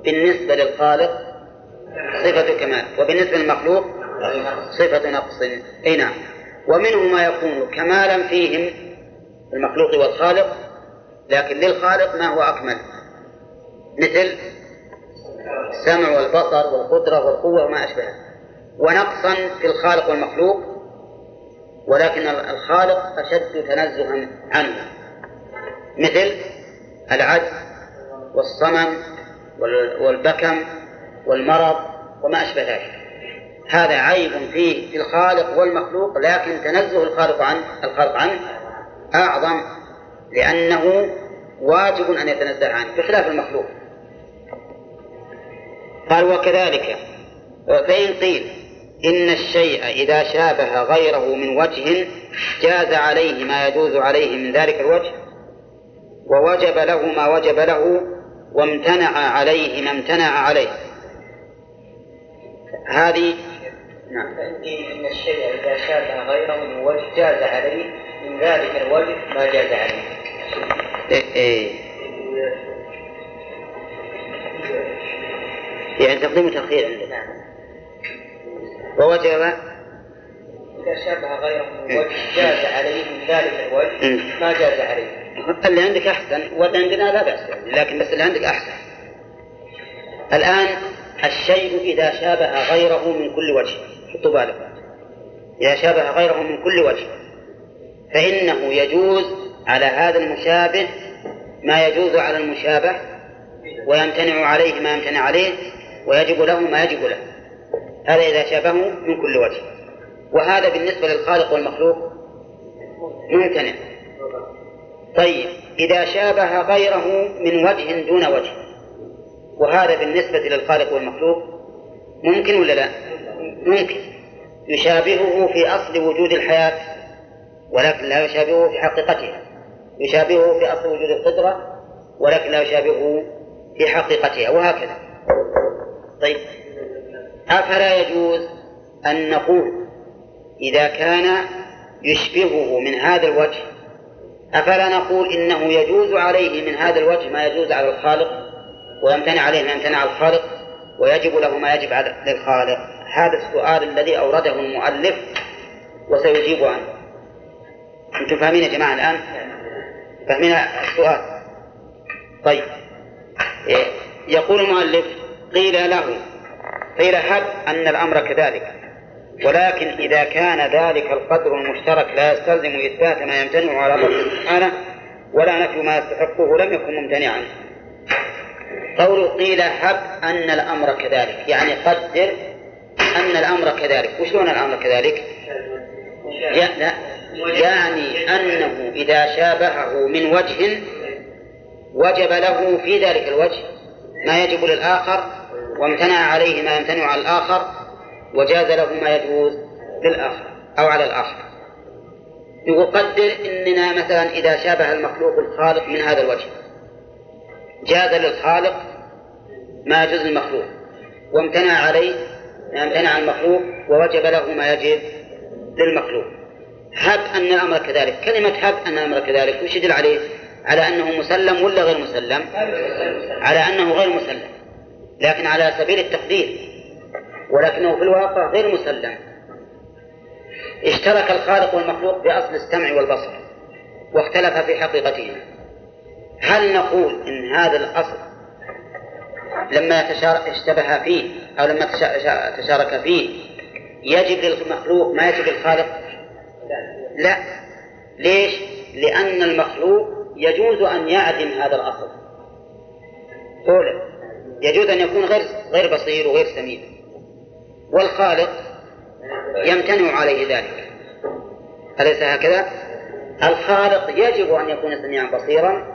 بالنسبة للخالق صفة كمال وبالنسبة للمخلوق صفة نقص. أي نعم. ومنه ما يكون كمالا فيهم المخلوق والخالق لكن للخالق ما هو أكمل مثل السمع والبصر والقدرة والقوة وما أشبهه. ونقصا في الخالق والمخلوق ولكن الخالق أشد تنزها عنه. مثل العجز والصمم والبكم والمرض وما أشبه ذلك. هذا عيب فيه في الخالق والمخلوق لكن تنزه الخالق عن الخالق عنه أعظم لأنه واجب أن يتنزه عنه بخلاف المخلوق. قال وكذلك. فإن قيل إن الشيء إذا شابه غيره من وجه جاز عليه ما يجوز عليه من ذلك الوجه ووجب له ما وجب له وامتنع عليه ما امتنع عليه. هذه نعم. إن الشيء إذا شابه غيره من وجه جاز عليه من ذلك الوجه ما جاز عليه. إيه إيه. يعني تقديم وتأخير عندنا ووجب إذا شابه غيره من وجه جاز عليه من ذلك الوجه ما جاز عليه. اللي عندك أحسن واللي عندنا لا بأس لكن بس اللي عندك أحسن. الآن الشيء إذا شابه غيره من كل وجه. حطوا بالكم. إذا شابه غيره من كل وجه. فإنه يجوز على هذا المشابه ما يجوز على المشابه ويمتنع عليه ما يمتنع عليه ويجب له ما يجب له. هذا إذا شابهه من كل وجه. وهذا بالنسبة للخالق والمخلوق ممتنع. طيب إذا شابه غيره من وجه دون وجه وهذا بالنسبة للخالق والمخلوق ممكن ولا لا؟ ممكن. يشابهه في أصل وجود الحياة ولكن لا يشابهه في حقيقتها. يشابهه في أصل وجود القدرة ولكن لا يشابهه في حقيقتها وهكذا. طيب. أفلا يجوز أن نقول إذا كان يشبهه من هذا الوجه أفلا نقول إنه يجوز عليه من هذا الوجه ما يجوز على الخالق ويمتنع عليه ما يمتنع على الخالق ويجب له ما يجب على للخالق هذا السؤال الذي أورده المؤلف وسيجيب عنه. أنتم فاهمين يا جماعة الآن؟ فاهمين السؤال؟ طيب. يقول المؤلف قيل له قيل هب أن الأمر كذلك. ولكن إذا كان ذلك القدر المشترك لا يستلزم إثبات ما يمتنع على الله سبحانه ولا نفي ما يستحقه لم يكن ممتنعا. قول قيل هب أن الأمر كذلك يعني قدر أن الأمر كذلك. وشلون الأمر كذلك؟ يعني أنه إذا شابهه من وجه وجب له في ذلك الوجه ما يجب للآخر وامتنع عليه ما يمتنع على الآخر وجاز له ما يجوز للآخر أو على الآخر. يقول قدر إننا مثلا إذا شابه المخلوق الخالق من هذا الوجه. جاز للخالق ما يجوز للمخلوق. وامتنع عليه ما امتنع المخلوق ووجب له ما يجب للمخلوق. هب أن الأمر كذلك. كلمة هب أن الأمر كذلك وش يدل عليه. على أنه مسلم ولا غير مسلم؟ على أنه غير مسلم. لكن على سبيل التقدير. ولكنه في الواقع غير مسلم. اشترك الخالق والمخلوق بأصل السمع والبصر واختلف في حقيقتهما. هل نقول إن هذا الأصل لما اشتبه فيه أو لما تشارك فيه يجب للمخلوق ما يجب للخالق؟ لا. ليش؟ لأن المخلوق يجوز أن يعدم هذا الأصل. قوله يجوز أن يكون غير غير بصير وغير سميع والخالق يمتنع عليه ذلك. أليس هكذا؟ الخالق يجب أن يكون سميعا بصيرا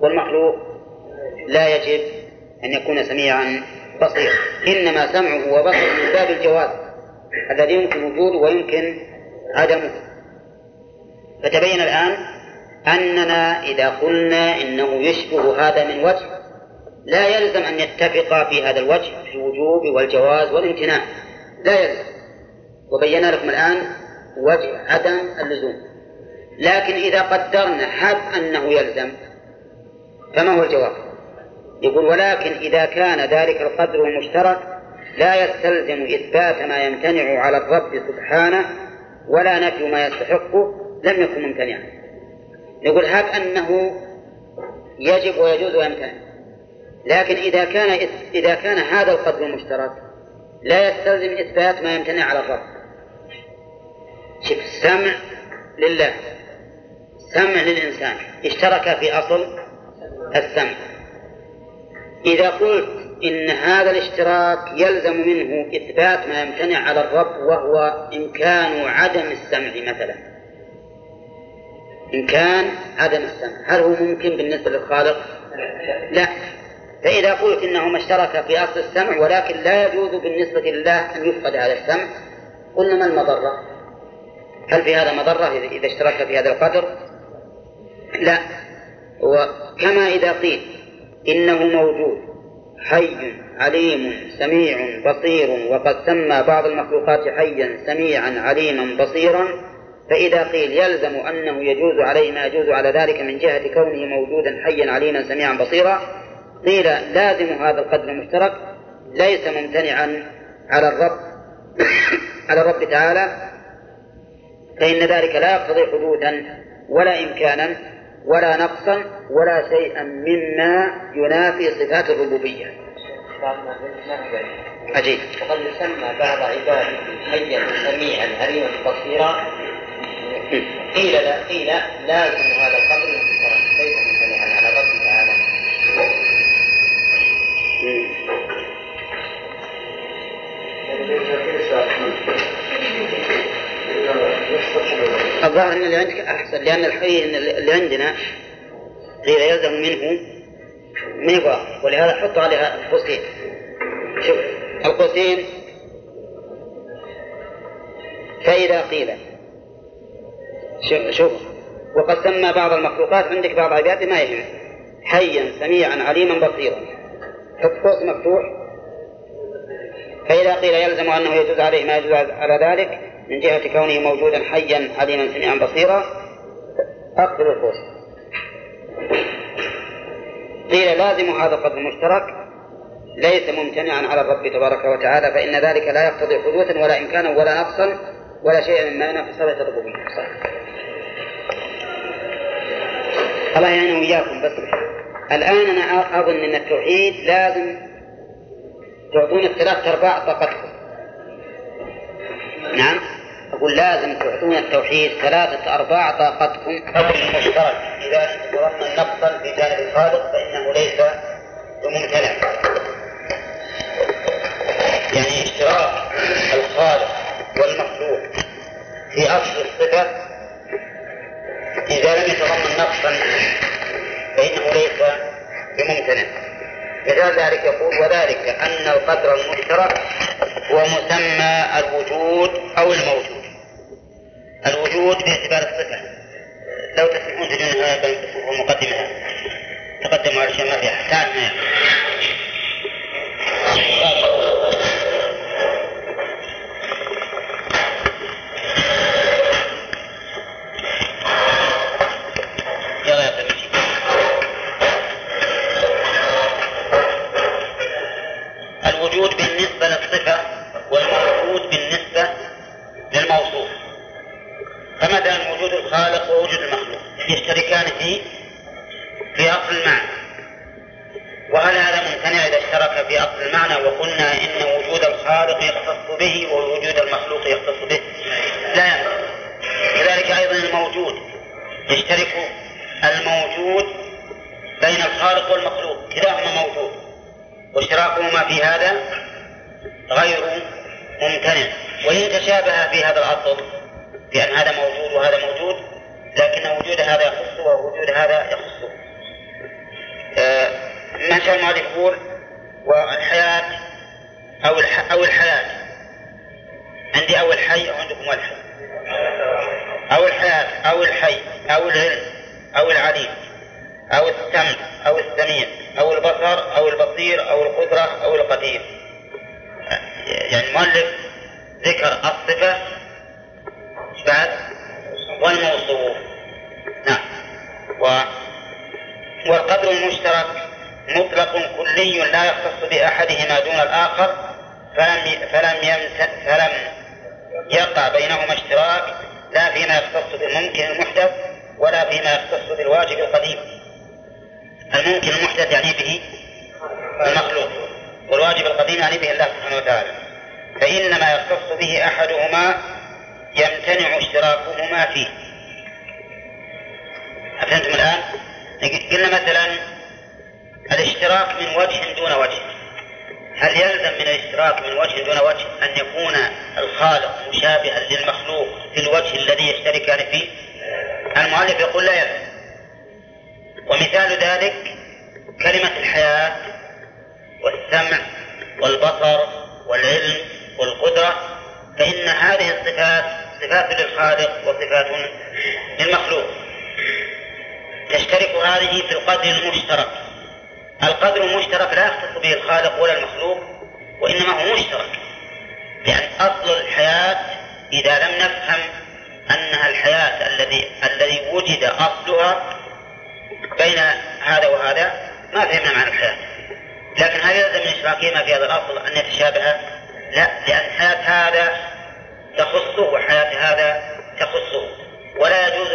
والمخلوق لا يجب أن يكون سميعا بصيرا. إنما سمعه وبصره من باب الجواز. الذي يمكن وجوده ويمكن عدمه. فتبين الآن أننا إذا قلنا إنه يشبه هذا من وجه لا يلزم أن يتفق في هذا الوجه في الوجوب والجواز والامتناع لا يلزم. وبينا لكم الآن وجه عدم اللزوم. لكن إذا قدرنا حب أنه يلزم فما هو الجواب؟ يقول ولكن إذا كان ذلك القدر المشترك لا يستلزم إثبات ما يمتنع على الرب سبحانه ولا نفي ما يستحقه لم يكن ممتنعا. نقول هب أنه يجب ويجوز ويمتنع؟ لكن إذا كان إذا كان هذا القدر المشترك لا يستلزم إثبات ما يمتنع على الرب شوف السمع لله سمع للإنسان. اشترك في أصل السمع. إذا قلت إن هذا الاشتراك يلزم منه إثبات ما يمتنع على الرب وهو إمكان عدم السمع مثلا. إمكان عدم السمع هل هو ممكن بالنسبة للخالق؟ لا. فإذا قلت إنهما اشتركا في أصل السمع ولكن لا يجوز بالنسبة لله أن يفقد هذا السمع قلنا ما المضرة؟ هل في هذا مضرة إذا اشترك في هذا القدر؟ لا وكما إذا قيل إنه موجود حي عليم سميع بصير وقد سمى بعض المخلوقات حيا سميعا عليما بصيرا فإذا قيل يلزم أنه يجوز عليه ما يجوز على ذلك من جهة كونه موجودا حيا عليما سميعا بصيرا قيل لازم هذا القدر المشترك ليس ممتنعا على الرب. على الرب تعالى. فإن ذلك لا يقتضي حدوثا ولا إمكانا ولا نقصا ولا شيئا مما ينافي صفات الربوبية. عجيب. وقد يسمى بعض عباده حيا سميعا عليما بصيرا. قيل لا قيل لازم هذا القدر الظاهر إن اللي عندك أحسن لأن الحقيقة إن اللي عندنا قيل يلزم منه ما ولهذا حطوا عليها قوسين شوف القوسين فإذا قيل شوف, شوف. وقد سمى بعض المخلوقات عندك بعض عبادة ما يهم حيا سميعا عليما بصيرا. حط قوس مفتوح. فإذا قيل يلزم أنه يجوز عليه ما يجوز على ذلك من جهة كونه موجودا حيا عليما سميعا بصيرا. أقفل القوس. قيل لازم هذا القدر المشترك ليس ممتنعا على الرب تبارك وتعالى فإن ذلك لا يقتضي حدوثا ولا إمكانا ولا نقصا ولا شيئا مما ينافي صفة الربوبية الله يعني وإياكم بس الآن أنا أظن أن التوحيد لازم تعطون الثلاث أرباع طاقتكم. نعم. أقول لازم تعطون التوحيد ثلاثة أرباع طاقتكم. قبل المشترك إذا تضمن نقصا في جانب الخالق فإنه ليس بممتنع. يعني اشتراك الخالق والمخلوق في أصل الصفة إذا لم يتضمن نقصا فإنه ليس بممتنع. مثال ذلك يقول وذلك أن القدر المشترك هو مسمى الوجود أو الموجود. الوجود باعتبار الصفة. لو تسمعون تجدون في مقدمة تقدموا على شيء ما فيها فما دام وجود الخالق ووجود المخلوق يشتركان في في أصل المعنى. وهل هذا ممتنع إذا اشترك في أصل المعنى وقلنا إن وجود الخالق يختص به ووجود المخلوق يختص به؟ لا ينبغي كذلك أيضا الموجود يشترك الموجود بين الخالق والمخلوق كلاهما موجود. واشتراكهما في هذا غير ممتنع وإن تشابه في هذا الأصل بأن هذا موجود وهذا موجود لكن وجود هذا يخصه ووجود هذا يخصه آه، من شاء المؤلف يقول والحياة أو الح أو الحياة. عندي أو الحي أو عندكم الحي. أو الحياة أو الحي أو العلم أو العليم أو السمع أو السميع أو البصر أو البصير أو القدرة أو القدير. يعني المؤلف ذكر الصفة بعد والموصوف نعم. و والقدر المشترك مطلق كلي لا يختص بأحدهما دون الآخر فلم فلم يمت... فلم يقع بينهما اشتراك لا فيما يختص بالممكن المحدث ولا فيما يختص بالواجب القديم. الممكن المحدث يعني به المخلوق والواجب القديم يعني به الله سبحانه وتعالى. فإنما يختص به أحدهما يمتنع اشتراكهما فيه أفهمتم الآن؟ قلنا مثلا الاشتراك من وجه دون وجه هل يلزم من الاشتراك من وجه دون وجه أن يكون الخالق مشابها للمخلوق في الوجه الذي يشتركان يعني فيه؟ المؤلف يقول لا يلزم ومثال ذلك كلمة الحياة والسمع والبصر والعلم والقدرة فإن هذه الصفات صفات للخالق وصفات للمخلوق. تشترك هذه في القدر المشترك. القدر المشترك لا يختص به الخالق ولا المخلوق وإنما هو مشترك. لأن أصل الحياة إذا لم نفهم أنها الحياة الذي الذي وجد أصلها بين هذا وهذا ما فهمنا معنى الحياة. لكن هل يلزم من إشراكهما في هذا الأصل أن يتشابه؟ لا لأن حياة هذا تخصه وحياة هذا تخصه. ولا يجوز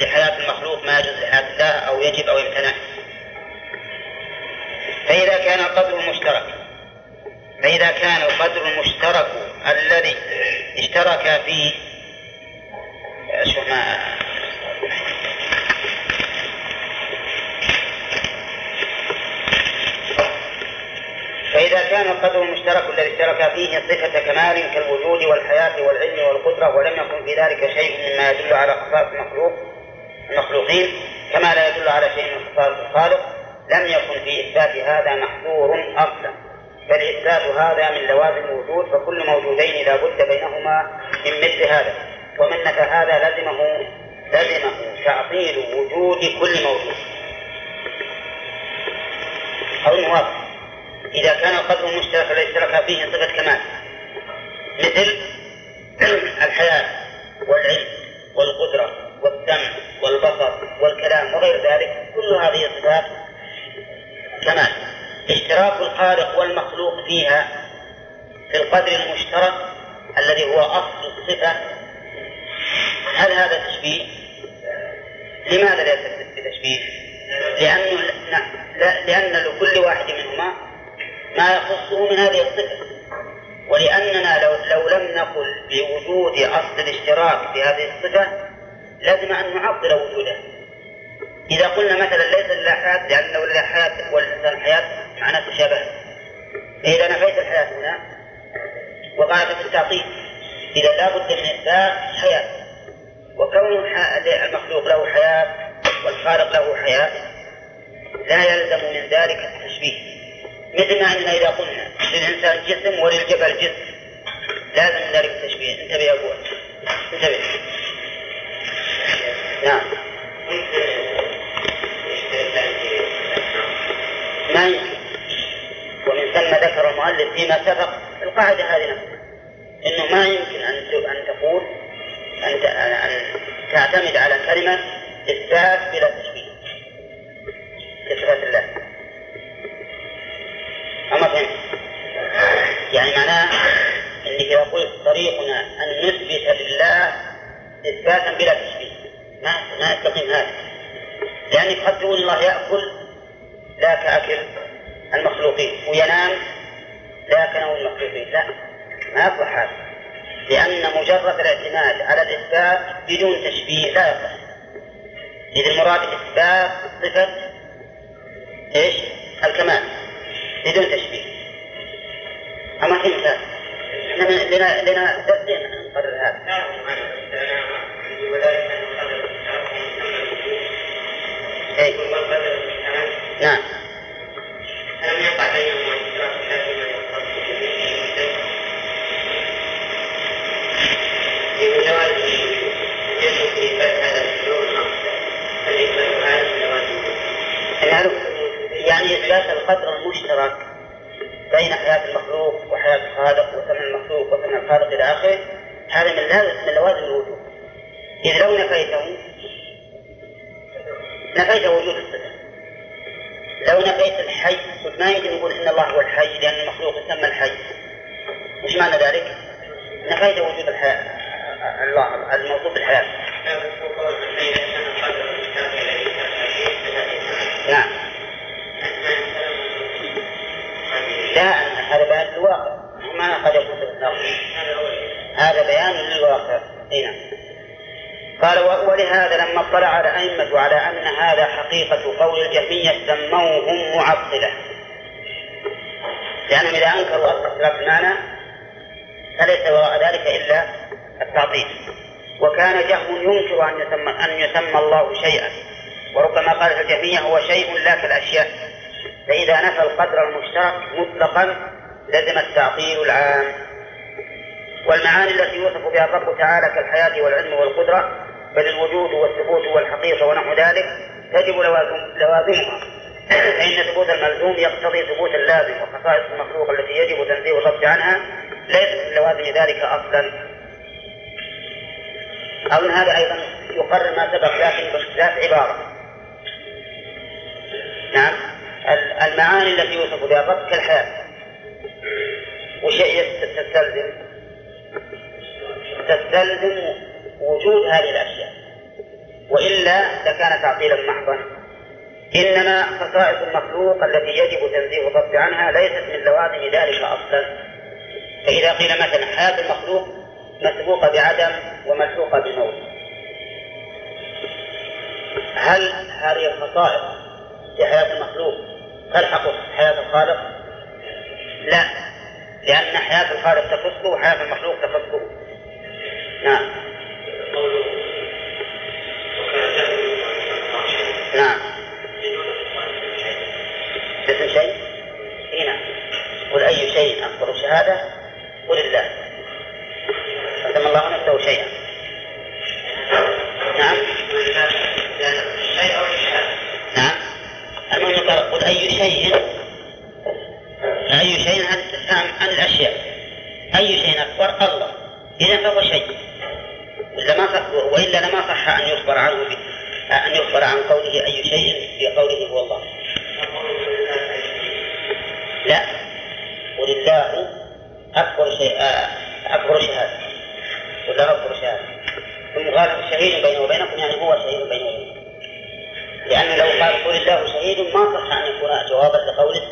لحياة المخلوق ما يجوز لحياة الله أو يجب أو يمتنع. فإذا كان القدر المشترك فإذا كان القدر المشترك الذي اشترك فيه شو ما فإذا كان القدر المشترك الذي اشترك فيه صفة كمال كالوجود والحياة والعلم والقدرة ولم يكن في ذلك شيء مما يدل على خصائص المخلوق المخلوقين كما لا يدل على شيء من خصائص الخالق لم يكن في إثبات هذا محظور أصلا. بل إثبات هذا من لوازم الوجود فكل موجودين لا بد بينهما من مثل هذا. ومن نفى هذا لزمه لزمه تعطيل وجود كل موجود. أو واضح إذا كان القدر مشترك الذي لك فيه صفة كمال مثل الحياة والعلم والقدرة والسمع والبصر والكلام وغير ذلك كل هذه الصفات كمال اشتراك الخالق والمخلوق فيها في القدر المشترك الذي هو أصل الصفة هل هذا تشبيه؟ لماذا ليس بتشبيه؟ لأن نعم، لا لأن لكل واحد منهما ما يخصه من هذه الصفة. ولأننا لو, لو لم نقل بوجود أصل الاشتراك في هذه الصفة لازم أن نعطل وجوده. إذا قلنا مثلا ليس لله حياة لأن لله حياة والإنسان حياة معناه تشابه إذا إيه، نفيت الحياة هنا. وقعت في التعطيل. إذا لابد من إثبات حياة. وكون المخلوق له حياة والخالق له حياة لا يلزم من ذلك التشبيه. مثل ما أننا إذا قلنا للإنسان جسم وللجبل جسم لازم ذلك التشبيه. انتبه يا أبو. انتبه. نعم. ما يمكن. ومن ثم ذكر المؤلف فيما سبق القاعدة هذه نفسها أنه ما يمكن أن أن تقول أن أن تعتمد على كلمة إثبات بلا تشبيه. لصفات الله. فهمت يعني معناه إنك إذا قلت طريقنا أن نثبت لله إثباتا بلا تشبيه. ما ما يستقيم هذا. لانك قد تقول الله يأكل لا كأكل المخلوقين. وينام لا كنوم المخلوقين. لا ما يصلح هذا. لأن مجرد الاعتماد على الإثبات بدون تشبيه لا يصح إذ المراد إثبات صفة إيش؟ الكمال. بدون تشبيه أما هذا إحنا لنا لنا درسين نقرر هذا. إيه؟ نعم. ألم يقع بينهما اشتراك يعني إثبات القدر المشترك بين حياة المخلوق وحياة الخالق وثمن المخلوق وثمن الخالق إلى آخره هذا من لازم من لوازم الوجود. إذ لو نفيته نفيت وجود الصفة. لو نفيت الحي ما يمكن نقول إن الله هو الحي لأن المخلوق يسمى الحي. وش معنى ذلك؟ نفيت وجود الحياة الله الموصوف بالحياة نعم. هذا بيان للواقع ما قد يكون هذا بيان للواقع إي نعم. قال ولهذا لما اطلع الأئمة على أن هذا حقيقة قول الجهمية سموهم معطلة. لأنهم إذا أنكروا اختلاف المعنى فليس وراء ذلك إلا التعطيل. وكان جهم ينكر أن يسمى أن يسمى الله شيئا. وربما قالت الجهمية هو شيء لا كالأشياء. فإذا نفى القدر المشترك مطلقا لزم التعطيل العام. والمعاني التي يوصف بها الرب تعالى كالحياة والعلم والقدرة بل الوجود والثبوت والحقيقة ونحو ذلك تجب لوازم لوازمها. فإن ثبوت الملزوم يقتضي ثبوت اللازم وخصائص المخلوق التي يجب تنزيه الرب عنها ليست من لوازم ذلك أصلا. أو هذا أيضا يقرر ما سبق لكن باختلاف عبارة. نعم. المعاني التي يوصف بها الرب كالحياة. وشيء تستلزم. تستلزم وجود هذه الأشياء. وإلا لكان تعطيلا محضا. إنما خصائص المخلوق التي يجب تنزيه الرب عنها ليست من لوازم ذلك أصلا. فإذا قيل مثلا حياة المخلوق مسبوقة بعدم وملحوقة بموت. هل هذه الخصائص في حياة المخلوق تلحق حياة الخالق؟ لا. لأن حياة الخالق تخصه وحياة المخلوق تخصه نعم. نعم. اسم شيء؟ إي نعم. قل أي شيء أكبر شهادة؟ قل الله. قسم الله نفسه شيئا. نعم. نعم. المهم قل أي شيء؟ أي شيء؟ هذا استفهام عن الأشياء. أي شيء أكبر الله. إذا فهو شيء. إلا ما صح وإلا لما صح أن يخبر عنه أن يخبر عن قوله أي شيء في قوله هو الله. لا. ولله أكبر شيء أكبر شهادة. ولا أكبر شهادة. ثم قال شهيد بينه وبينكم يعني هو شهيد بينه وبينكم. لأن لو قال قل الله شهيد ما صح أن يكون جوابا لقوله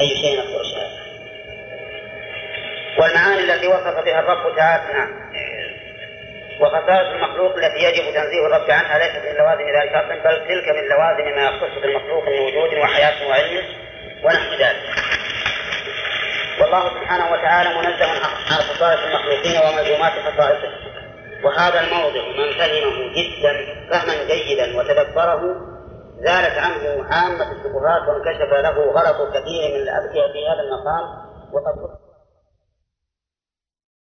أي شيء أكبر شهادة والمعاني التي وصف بها الرب تعالى نعم وخصائص المخلوق التي يجب تنزيه الرب عنها ليست من لوازم ذلك أصلا بل تلك من لوازم ما يختص بالمخلوق من وجود وحياة وعلم ونحو ذلك. والله سبحانه وتعالى منزه عن خصائص المخلوقين وملزومات خصائصه. وهذا الموضع من فهمه جدا فهما جيدا وتدبره زالت عنه عامة الشبهات وانكشف له غلط كثير من الأذكياء في هذا المقام وقد